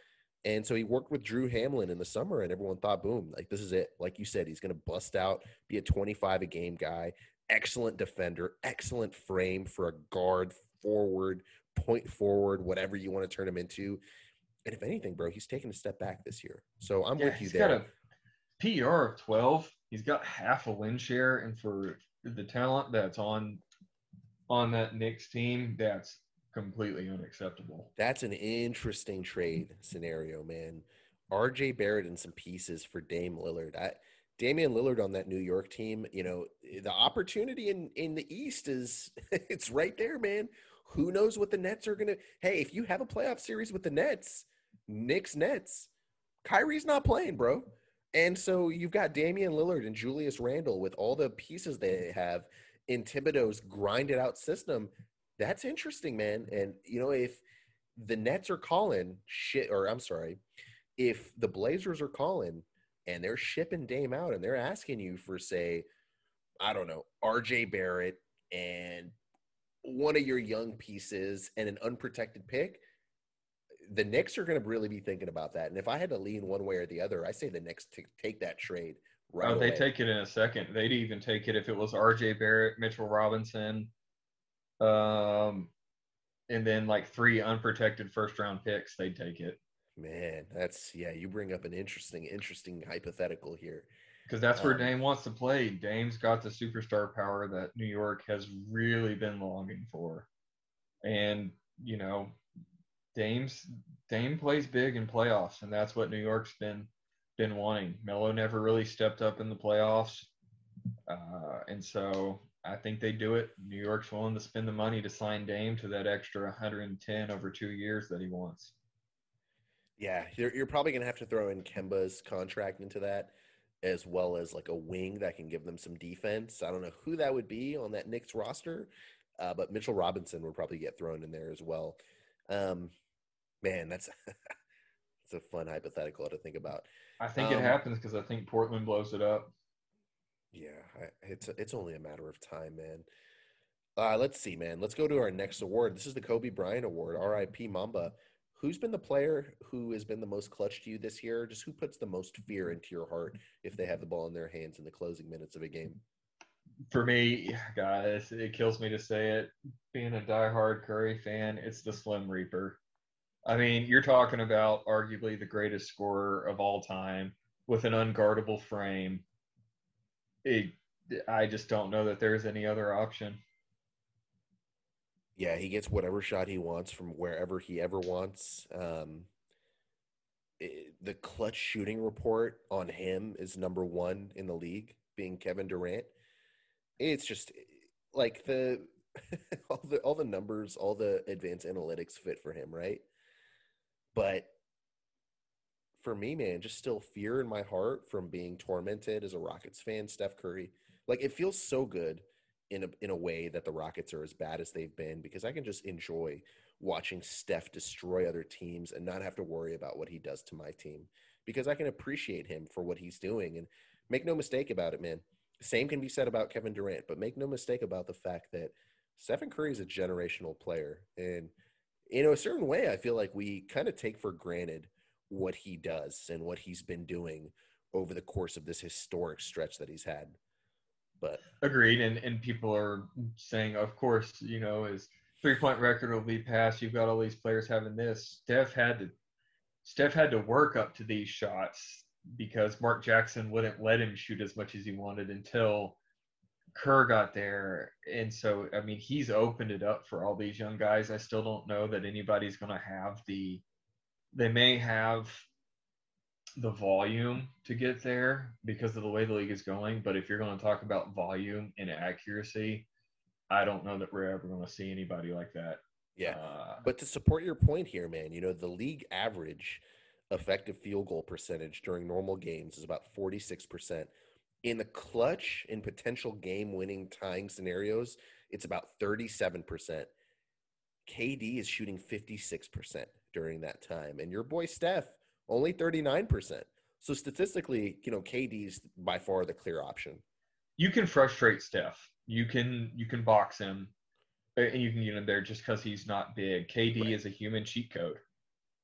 And so he worked with Drew Hanlen in the summer, and everyone thought, boom, like this is it. Like you said, he's going to bust out, be a 25 a game guy, excellent defender, excellent frame for a guard, forward, point forward, whatever you want to turn him into. And if anything, bro, he's taken a step back this year. So I'm Yeah, with you he's there. got a PR of 12. He's got half a win share, and for the talent that's on on that Knicks team, that's completely unacceptable. That's an interesting trade scenario, man. RJ Barrett and some pieces for Dame Lillard. I, Damian Lillard on that New York team, you know, the opportunity in in the East is [laughs] it's right there, man. Who knows what the Nets are gonna? Hey, if you have a playoff series with the Nets, Knicks Nets, Kyrie's not playing, bro. And so you've got Damian Lillard and Julius Randle with all the pieces they have in Thibodeau's grinded out system. That's interesting, man. And you know, if the Nets are calling shit, or I'm sorry, if the Blazers are calling and they're shipping Dame out and they're asking you for, say, I don't know, RJ Barrett and one of your young pieces and an unprotected pick, the Knicks are going to really be thinking about that. And if I had to lean one way or the other, I say the Knicks t- take that trade right oh, they away. take it in a second. They'd even take it if it was RJ Barrett, Mitchell Robinson, um, and then like three unprotected first round picks. They'd take it Man, that's yeah. You bring up an interesting, interesting hypothetical here. because that's where Um, Dame wants to play. Dame's got the superstar power that New York has really been longing for, and you know, Dame's Dame plays big in playoffs, and that's what New York's been been wanting. Melo never really stepped up in the playoffs, uh, and so I think they do it. New York's willing to spend the money to sign Dame to that extra 110 over two years that he wants. Yeah, you're, you're probably going to have to throw in Kemba's contract into that, as well as like a wing that can give them some defense. I don't know who that would be on that Knicks roster, uh, but Mitchell Robinson would probably get thrown in there as well. Um, man, that's [laughs] it's a fun hypothetical to think about. I think Um, it happens because I think Portland blows it up. Yeah, I, it's it's only a matter of time, man. Uh, let's see, man. Let's go to our next award. This is the Kobe Bryant Award, R.I.P. Mamba. Who's been the player who has been the most clutch to you this year? Just who puts the most fear into your heart if they have the ball in their hands in the closing minutes of a game? For me, guys, it kills me to say it. Being a diehard Curry fan, it's the Slim Reaper. I mean, you're talking about arguably the greatest scorer of all time with an unguardable frame. It, I just don't know that there's any other option. Yeah, he gets whatever shot he wants from wherever he ever wants. Um, i- the clutch shooting report on him is number one in the league, being Kevin Durant. It's just like the [laughs] all the all the numbers, all the advanced analytics fit for him, right? But for me, man, just still fear in my heart from being tormented as a Rockets fan, Steph Curry. Like it feels so good in a in a way that the Rockets are as bad as they've been because I can just enjoy watching Steph destroy other teams and not have to worry about what he does to my team because I can appreciate him for what he's doing and make no mistake about it, man. Same can be said about Kevin Durant, but make no mistake about the fact that Stephen Curry is a generational player and in a certain way I feel like we kind of take for granted what he does and what he's been doing over the course of this historic stretch that he's had. But Agreed. And, and people are saying, of course, you know, his three point record will be passed. You've got all these players having this. Steph had to Steph had to work up to these shots because Mark Jackson wouldn't let him shoot as much as he wanted until Kerr got there. And so I mean he's opened it up for all these young guys. I still don't know that anybody's gonna have the they may have the volume to get there because of the way the league is going. But if you're going to talk about volume and accuracy, I don't know that we're ever going to see anybody like that. yeah, Uh, But to support your point here, man, you know, the league average effective field goal percentage during normal games is about 46%. In the clutch in potential game winning tying scenarios, it's about 37%. KD is shooting 56% during that time. And your boy Steph, only 39%. So statistically, you know, KD's by far the clear option. you can frustrate Steph. You can you can box him, and you can get him there just because he's not big. KD Right. is a human cheat code.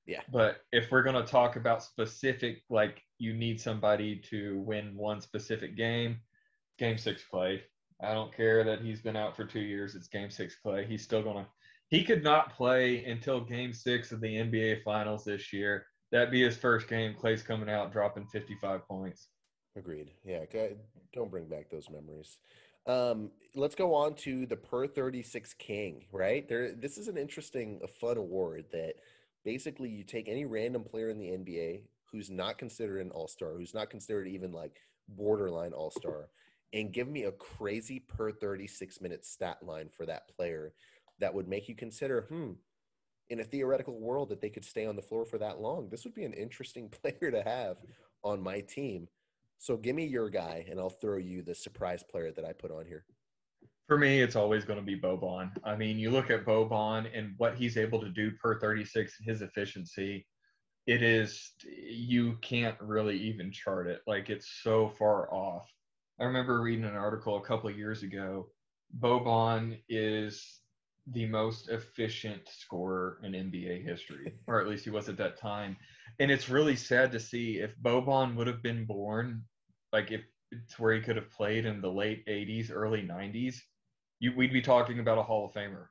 Yeah. But if we're going to talk about specific, like you need somebody to win one specific game, game six Klay. I don't care that he's been out for two years. It's game six Klay. He's still going to, he could not play until game six of the NBA Finals this year. That'd be his first game. Klay's coming out dropping 55 points. Agreed. Yeah, don't bring back those memories. Um, let's go on to the per 36 king, right? There this is an interesting a fun award that basically you take any random player in the NBA who's not considered an all-star, who's not considered even like borderline all-star, and give me a crazy per 36 minute stat line for that player that would make you consider, hmm, in a theoretical world that they could stay on the floor for that long. This would be an interesting [laughs] player to have on my team. So give me your guy, and I'll throw you the surprise player that I put on here. For me, it's always going to be Boban. I mean, you look at Boban and what he's able to do per 36, and his efficiency, it is, you can't really even chart it. Like, it's so far off. I remember reading an article a couple of years ago. Boban is the most efficient scorer in NBA history, [laughs] or at least he was at that time. And it's really sad to see if Boban would have been born, like if it's where he could have played in the late 80s, early 90s, you, we'd be talking about a Hall of Famer.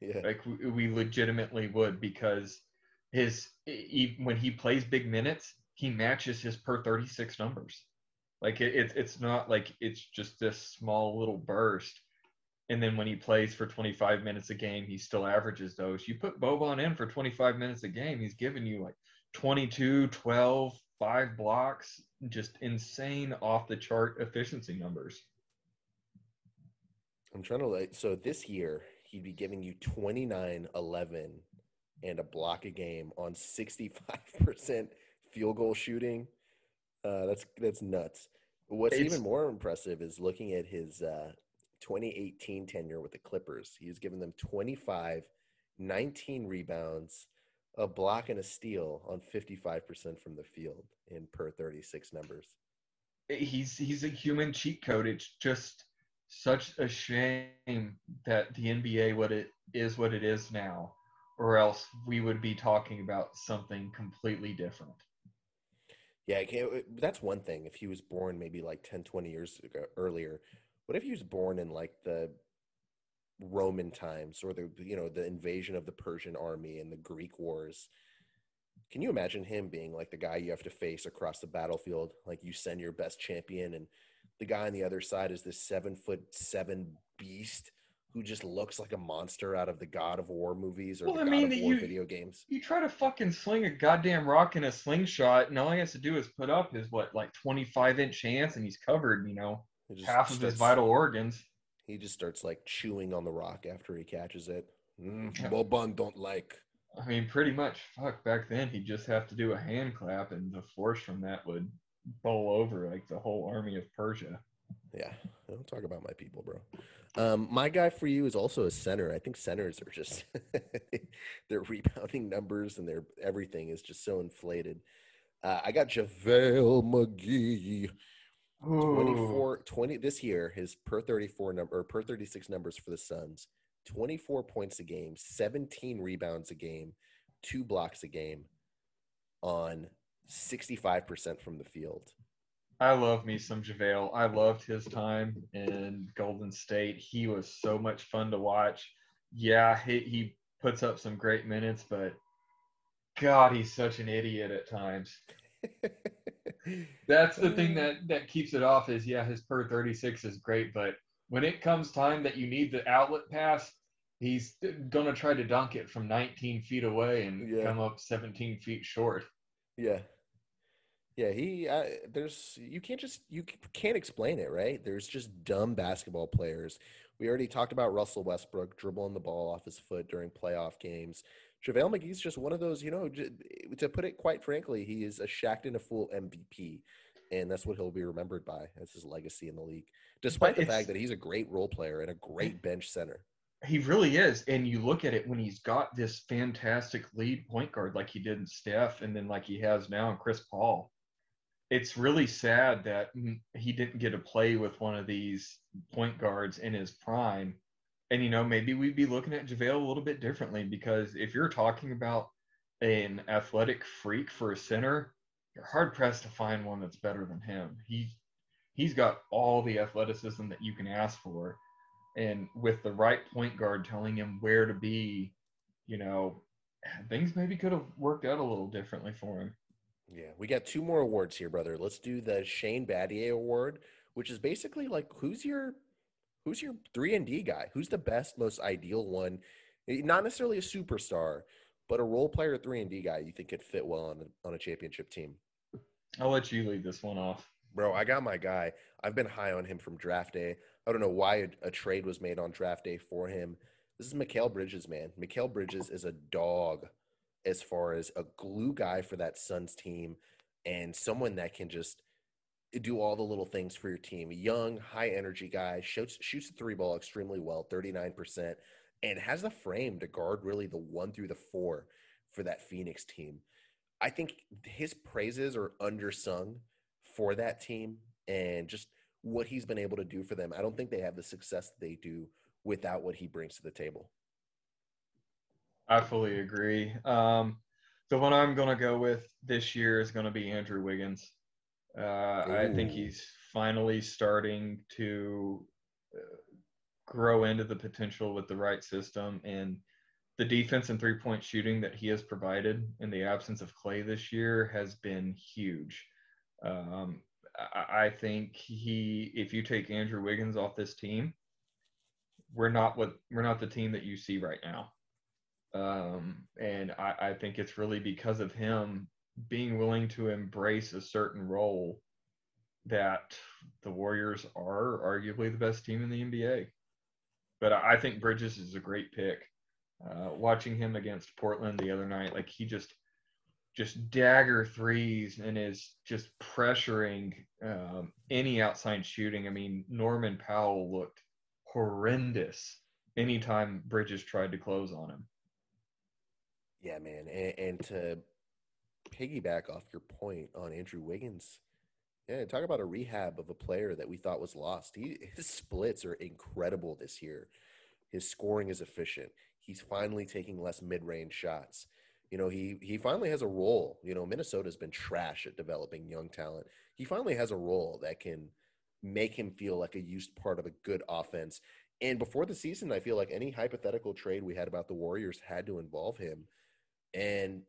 Yeah, Like we, we legitimately would because his he, when he plays big minutes, he matches his per 36 numbers. Like it, it's it's not like it's just this small little burst. And then when he plays for 25 minutes a game, he still averages those. You put Boban in for 25 minutes a game, he's giving you like 22, 12, five blocks, just insane off the chart efficiency numbers. I'm trying to like. So this year he'd be giving you 29, 11, and a block a game on 65% field goal shooting. Uh, that's that's nuts. What's It's- even more impressive is looking at his uh, 2018 tenure with the Clippers. He was giving them 25, 19 rebounds, a block and a steal on 55% from the field in per 36 numbers. he's he's a human cheat code. It's just such a shame that the NBA what it is what it is now, or else we would be talking about something completely different. Yeah, that's one thing. If he was born maybe like 10, 20 years ago, earlier, what if he was born in like the Roman times or the you know the invasion of the Persian army and the Greek wars? Can you imagine him being like the guy you have to face across the battlefield? Like you send your best champion, and the guy on the other side is this seven foot seven beast who just looks like a monster out of the God of War movies or Well, the I God mean, of War you- video games. You try to fucking sling a goddamn rock in a slingshot, and all he has to do is put up his what like 25 inch hands, and he's covered. You know, half of his vital organs. He just starts like chewing on the rock after he catches it. Mm, Yeah. Boban don't like. I mean, pretty much. Fuck, back then he'd just have to do a hand clap, and the force from that would bowl over like the whole army of Persia. Yeah, don't talk about my people, bro. Um, my guy for you is also a center. I think centers are just [laughs] their rebounding numbers and their everything is just so inflated. Uh, I got JaVale McGee. 24 20 this year his per 34 number or per 36 numbers for the Suns 24 points a game 17 rebounds a game two blocks a game on 65% from the field I love me some JaVale. I loved his time in Golden State. He was so much fun to watch. Yeah, he, he puts up some great minutes, but God, he's such an idiot at times. [laughs] That's the thing that, that keeps it off is, yeah, his per 36 is great, but when it comes time that you need the outlet pass, he's going to try to dunk it from 19 feet away and Yeah. come up 17 feet short. yeah yeah he uh, there's you can't just you can't explain it right there's just dumb basketball players we already talked about russell westbrook dribbling the ball off his foot during playoff games JaVale McGee's just one of those, you know, j- to put it quite frankly, he is a Shaqtin' a Fool MVP. And that's what he'll be remembered by as his legacy in the league, despite the fact that he's a great role player and a great bench center. He really is. And you look at it when he's got this fantastic lead point guard like he did in Steph and then like he has now in Chris Paul. It's really sad that he didn't get to play with one of these point guards in his prime and you know, maybe we'd be looking at JaVale a little bit differently because if you're talking about an athletic freak for a center, you're hard pressed to find one that's better than him. He he's got all the athleticism that you can ask for. And with the right point guard telling him where to be, you know, things maybe could have worked out a little differently for him. Yeah, we got two more awards here, brother. Let's do the Shane Battier Award, which is basically like who's your who's your three and D guy? Who's the best, most ideal one? Eh, not necessarily a superstar, but a role player three and D guy you think could fit well on a, on a championship team. I'll let you lead this one off. Bro, I got my guy. I've been high on him from draft day. I don't know why a, a trade was made on draft day for him. This is Mikal Bridges, man. Mikal Bridges is a dog as far as a glue guy for that Suns team and someone that can just do all the little things for your team. Young, high energy guy, shoots shoots the three ball extremely well, 39%, and has the frame to guard really the one through the four for that Phoenix team. I think his praises are undersung for that team and just what he's been able to do for them. I don't think they have the success that they do without what he brings to the table. I fully agree. Um, the one I'm going to go with this year is going to be Andrew Wiggins. Uh, I think he's finally starting to uh, grow into the potential with the right system and the defense and three point shooting that he has provided in the absence of Klay this year has been huge. Um, I, I think he, if you take Andrew Wiggins off this team, we're not what we're not the team that you see right now. Um, and I, I think it's really because of him being willing to embrace a certain role that the Warriors are arguably the best team in the NBA. But I think Bridges is a great pick. Uh, watching him against Portland the other night, like he just just dagger threes and is just pressuring um, any outside shooting. I mean, Norman Powell looked horrendous anytime Bridges tried to close on him. Yeah, man, and, and to piggyback off your point on Andrew Wiggins, yeah, talk about a rehab of a player that we thought was lost. He, his splits are incredible this year. His scoring is efficient. He's finally taking less mid-range shots. You know, he he finally has a role. You know, Minnesota's been trash at developing young talent. He finally has a role that can make him feel like a used part of a good offense. And before the season, I feel like any hypothetical trade we had about the Warriors had to involve him. And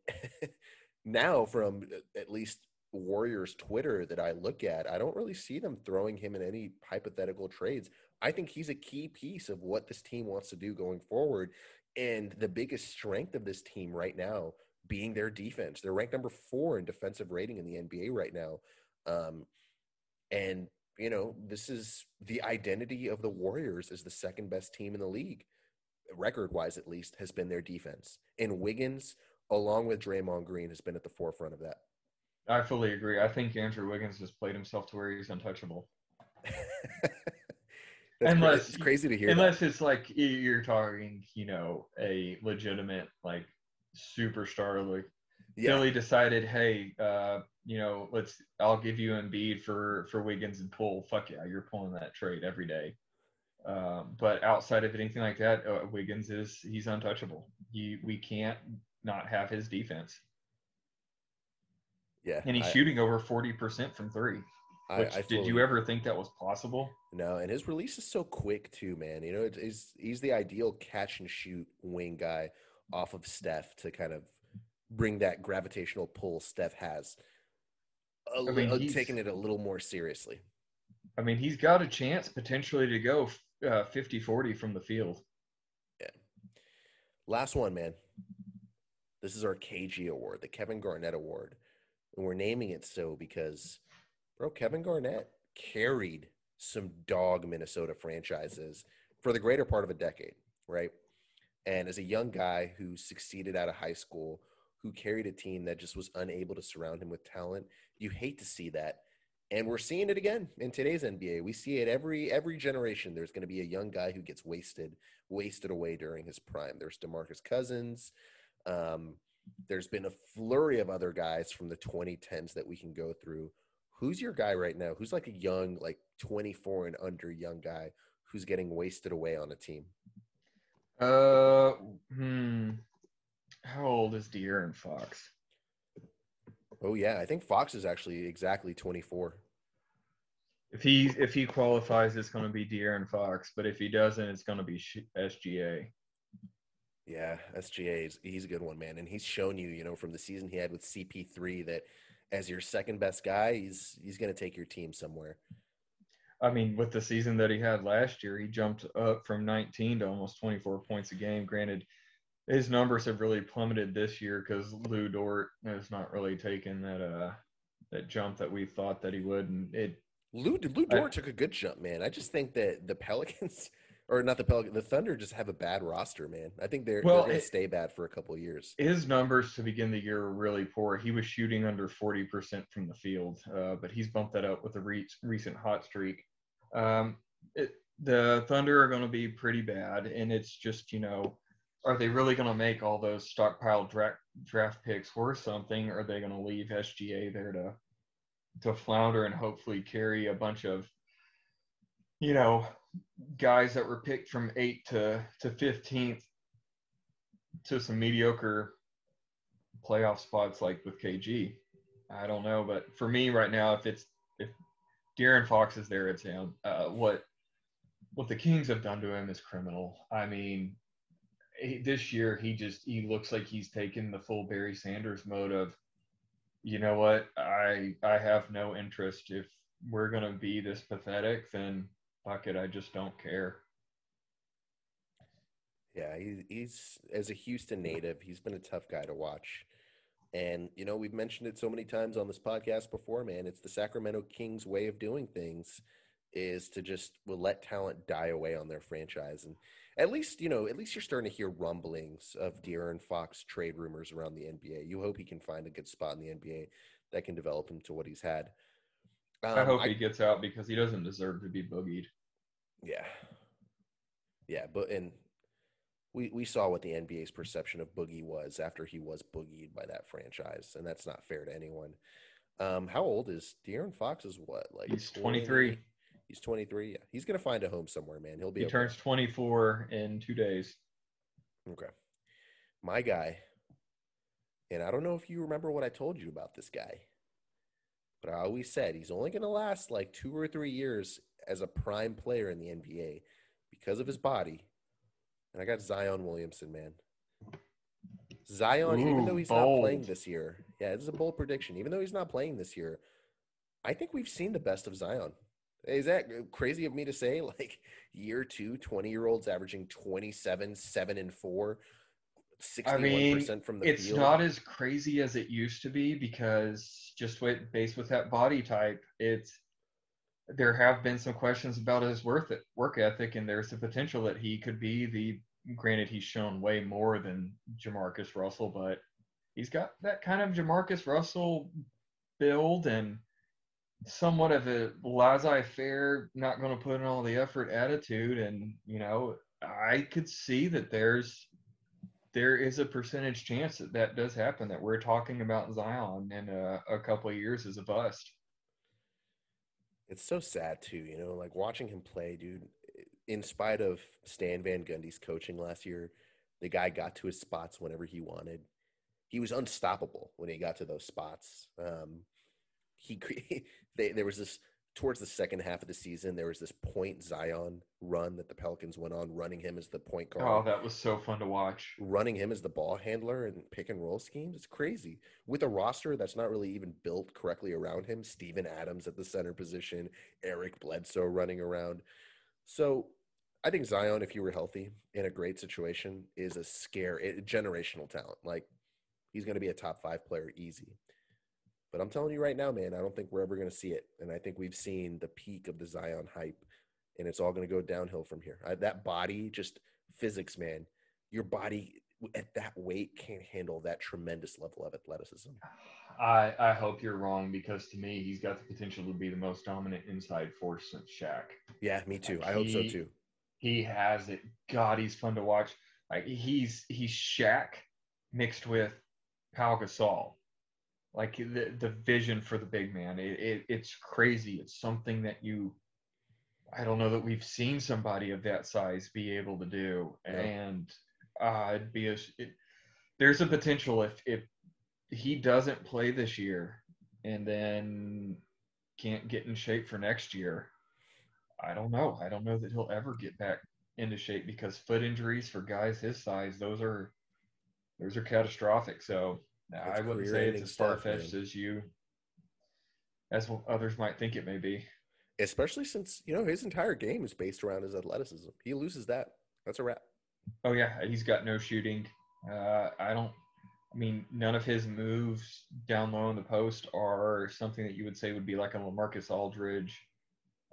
[laughs] now, from at least Warriors Twitter that I look at, I don't really see them throwing him in any hypothetical trades. I think he's a key piece of what this team wants to do going forward. And the biggest strength of this team right now being their defense. They're ranked number four in defensive rating in the NBA right now. Um, and, you know, this is the identity of the Warriors as the second best team in the league, record wise at least, has been their defense. And Wiggins, along with Draymond Green, has been at the forefront of that. I fully agree. I think Andrew Wiggins has played himself to where he's untouchable. [laughs] unless it's crazy to hear. Unless that. it's like you're talking, you know, a legitimate like superstar. Like yeah. Philly decided, hey, uh, you know, let's I'll give you Embiid for for Wiggins and pull. Fuck yeah, you're pulling that trade every day. Um, but outside of anything like that, uh, Wiggins is he's untouchable. He we can't not have his defense. Yeah, and he's I, shooting over forty percent from three. Which, I, did you ever think that was possible? No, and his release is so quick too, man. You know, he's he's the ideal catch and shoot wing guy off of Steph to kind of bring that gravitational pull Steph has. A, I mean, taking it a little more seriously. I mean, he's got a chance potentially to go uh, 50-40 from the field. Yeah. Last one, man. This is our KG award, the Kevin Garnett Award. And we're naming it so because, bro, Kevin Garnett carried some dog Minnesota franchises for the greater part of a decade, right? And as a young guy who succeeded out of high school, who carried a team that just was unable to surround him with talent, you hate to see that. And we're seeing it again in today's NBA. We see it every every generation. There's going to be a young guy who gets wasted, wasted away during his prime. There's DeMarcus Cousins. Um, there's been a flurry of other guys from the 2010s that we can go through. Who's your guy right now? Who's like a young, like 24 and under young guy who's getting wasted away on a team? Uh, hmm. How old is De'Aaron Fox? Oh yeah, I think Fox is actually exactly 24. If he if he qualifies, it's going to be De'Aaron Fox. But if he doesn't, it's going to be SGA. Yeah, SGA is he's a good one, man, and he's shown you, you know, from the season he had with CP3 that as your second best guy, he's he's going to take your team somewhere. I mean, with the season that he had last year, he jumped up from 19 to almost 24 points a game. Granted, his numbers have really plummeted this year because Lu Dort has not really taken that uh that jump that we thought that he would, and it. Lu Lu Dort I, took a good jump, man. I just think that the Pelicans or not the Pelicans, the Thunder just have a bad roster, man. I think they're, well, they're going to stay bad for a couple years. His numbers to begin the year were really poor. He was shooting under 40% from the field, uh, but he's bumped that up with a re- recent hot streak. Um, it, the Thunder are going to be pretty bad, and it's just, you know, are they really going to make all those stockpile draft, draft picks worth something? Or are they going to leave SGA there to to flounder and hopefully carry a bunch of, you know, guys that were picked from eight to to fifteenth to some mediocre playoff spots like with KG. I don't know, but for me right now, if it's if De'Aaron Fox is there, it's him. Uh, what what the Kings have done to him is criminal. I mean, he, this year he just he looks like he's taken the full Barry Sanders mode of, you know what, I I have no interest. If we're gonna be this pathetic, then fuck it, I just don't care. Yeah, he, he's as a Houston native, he's been a tough guy to watch. And you know, we've mentioned it so many times on this podcast before, man. It's the Sacramento Kings way of doing things is to just will let talent die away on their franchise. And at least, you know, at least you're starting to hear rumblings of De'Aaron Fox trade rumors around the NBA. You hope he can find a good spot in the NBA that can develop him to what he's had. Um, I hope I, he gets out because he doesn't deserve to be boogied. Yeah. Yeah, but and we we saw what the NBA's perception of Boogie was after he was boogied by that franchise, and that's not fair to anyone. Um, how old is De'Aaron Fox? Is what like he's twenty three. He's twenty three. Yeah, he's gonna find a home somewhere, man. He'll be. He okay. turns twenty four in two days. Okay, my guy, and I don't know if you remember what I told you about this guy. But I always said he's only going to last like two or three years as a prime player in the NBA because of his body. And I got Zion Williamson, man. Zion, Ooh, even though he's bold. not playing this year, yeah, this is a bold prediction. Even though he's not playing this year, I think we've seen the best of Zion. Is that crazy of me to say? [laughs] Like year two, 20 year olds averaging 27, 7 and 4, 61% I mean, from the it's field. not as crazy as it used to be because just with based with that body type, it's there have been some questions about his worth it, work ethic, and there's the potential that he could be the. Granted, he's shown way more than Jamarcus Russell, but he's got that kind of Jamarcus Russell build and somewhat of a laissez-faire, not going to put in all the effort attitude. And you know, I could see that there's there is a percentage chance that that does happen. That we're talking about Zion in a, a couple of years as a bust. It's so sad too, you know, like watching him play, dude. In spite of Stan Van Gundy's coaching last year, the guy got to his spots whenever he wanted. He was unstoppable when he got to those spots. Um, he [laughs] they, there was this towards the second half of the season, there was this point Zion run that the Pelicans went on, running him as the point oh, guard. Oh, that was so fun to watch. Running him as the ball handler and pick and roll schemes. It's crazy. With a roster that's not really even built correctly around him, Steven Adams at the center position, Eric Bledsoe running around. So I think Zion, if you were healthy in a great situation, is a scare, generational talent. Like he's going to be a top five player easy. But I'm telling you right now, man, I don't think we're ever going to see it. And I think we've seen the peak of the Zion hype, and it's all going to go downhill from here. I, that body, just physics, man. Your body at that weight can't handle that tremendous level of athleticism. I I hope you're wrong because to me he's got the potential to be the most dominant inside force since Shaq. Yeah, me too. Like I hope so too. He has it. God, he's fun to watch. Like he's he's Shaq mixed with Pau Gasol like the the vision for the big man. It, it it's crazy. It's something that you I don't know that we've seen somebody of that size be able to do, Yeah. and uh, it'd be a, it, there's a potential if if he doesn't play this year and then can't get in shape for next year. I don't know. I don't know that he'll ever get back into shape because foot injuries for guys his size, those are those are catastrophic. So I wouldn't say it's as far fetched as you as others might think it may be. Especially since you know his entire game is based around his athleticism. He loses that, that's a wrap. Oh yeah, he's got no shooting. Uh, I don't. I mean, none of his moves down low in the post are something that you would say would be like a Lamarcus Aldridge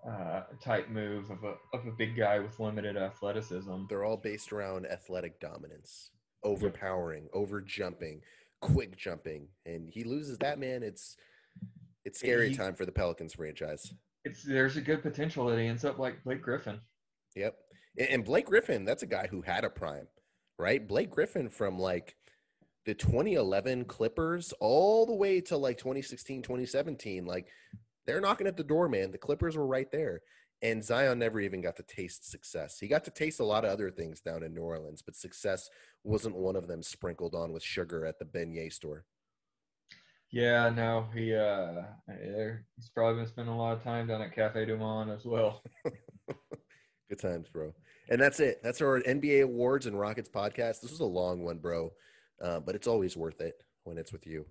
uh, type move of a of a big guy with limited athleticism. They're all based around athletic dominance, overpowering, over jumping, quick jumping, and he loses that man. It's it's scary He- time for the Pelicans franchise. It's there's a good potential that he ends up like Blake Griffin. Yep. And, and Blake Griffin, that's a guy who had a prime, right? Blake Griffin from like the 2011 Clippers all the way to like 2016, 2017. Like they're knocking at the door, man. The Clippers were right there. And Zion never even got to taste success. He got to taste a lot of other things down in New Orleans, but success wasn't one of them sprinkled on with sugar at the beignet store. Yeah, no, he uh, he's probably been spending a lot of time down at Cafe Du Monde as well. [laughs] Good times, bro. And that's it. That's our NBA awards and Rockets podcast. This was a long one, bro, uh, but it's always worth it when it's with you.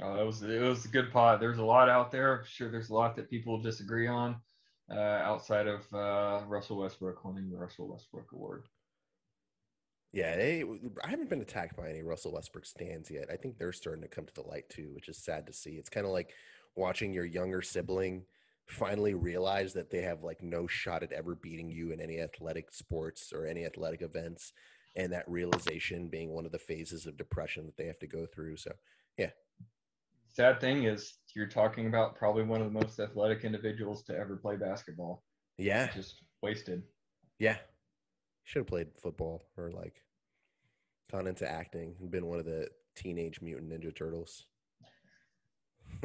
Oh, it was it was a good pod. There's a lot out there. I'm sure there's a lot that people disagree on uh, outside of uh, Russell Westbrook winning the Russell Westbrook Award. Yeah, they, I haven't been attacked by any Russell Westbrook stands yet. I think they're starting to come to the light too, which is sad to see. It's kind of like watching your younger sibling finally realize that they have like no shot at ever beating you in any athletic sports or any athletic events, and that realization being one of the phases of depression that they have to go through. So, Sad thing is, you're talking about probably one of the most athletic individuals to ever play basketball. yeah, Just wasted. yeah, should have played football or like gone into acting and been one of the teenage mutant ninja turtles. [laughs]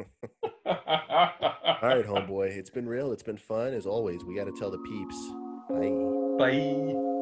All right, homeboy. It's been real. It's been fun. As always, we got to tell the peeps. Bye. Bye.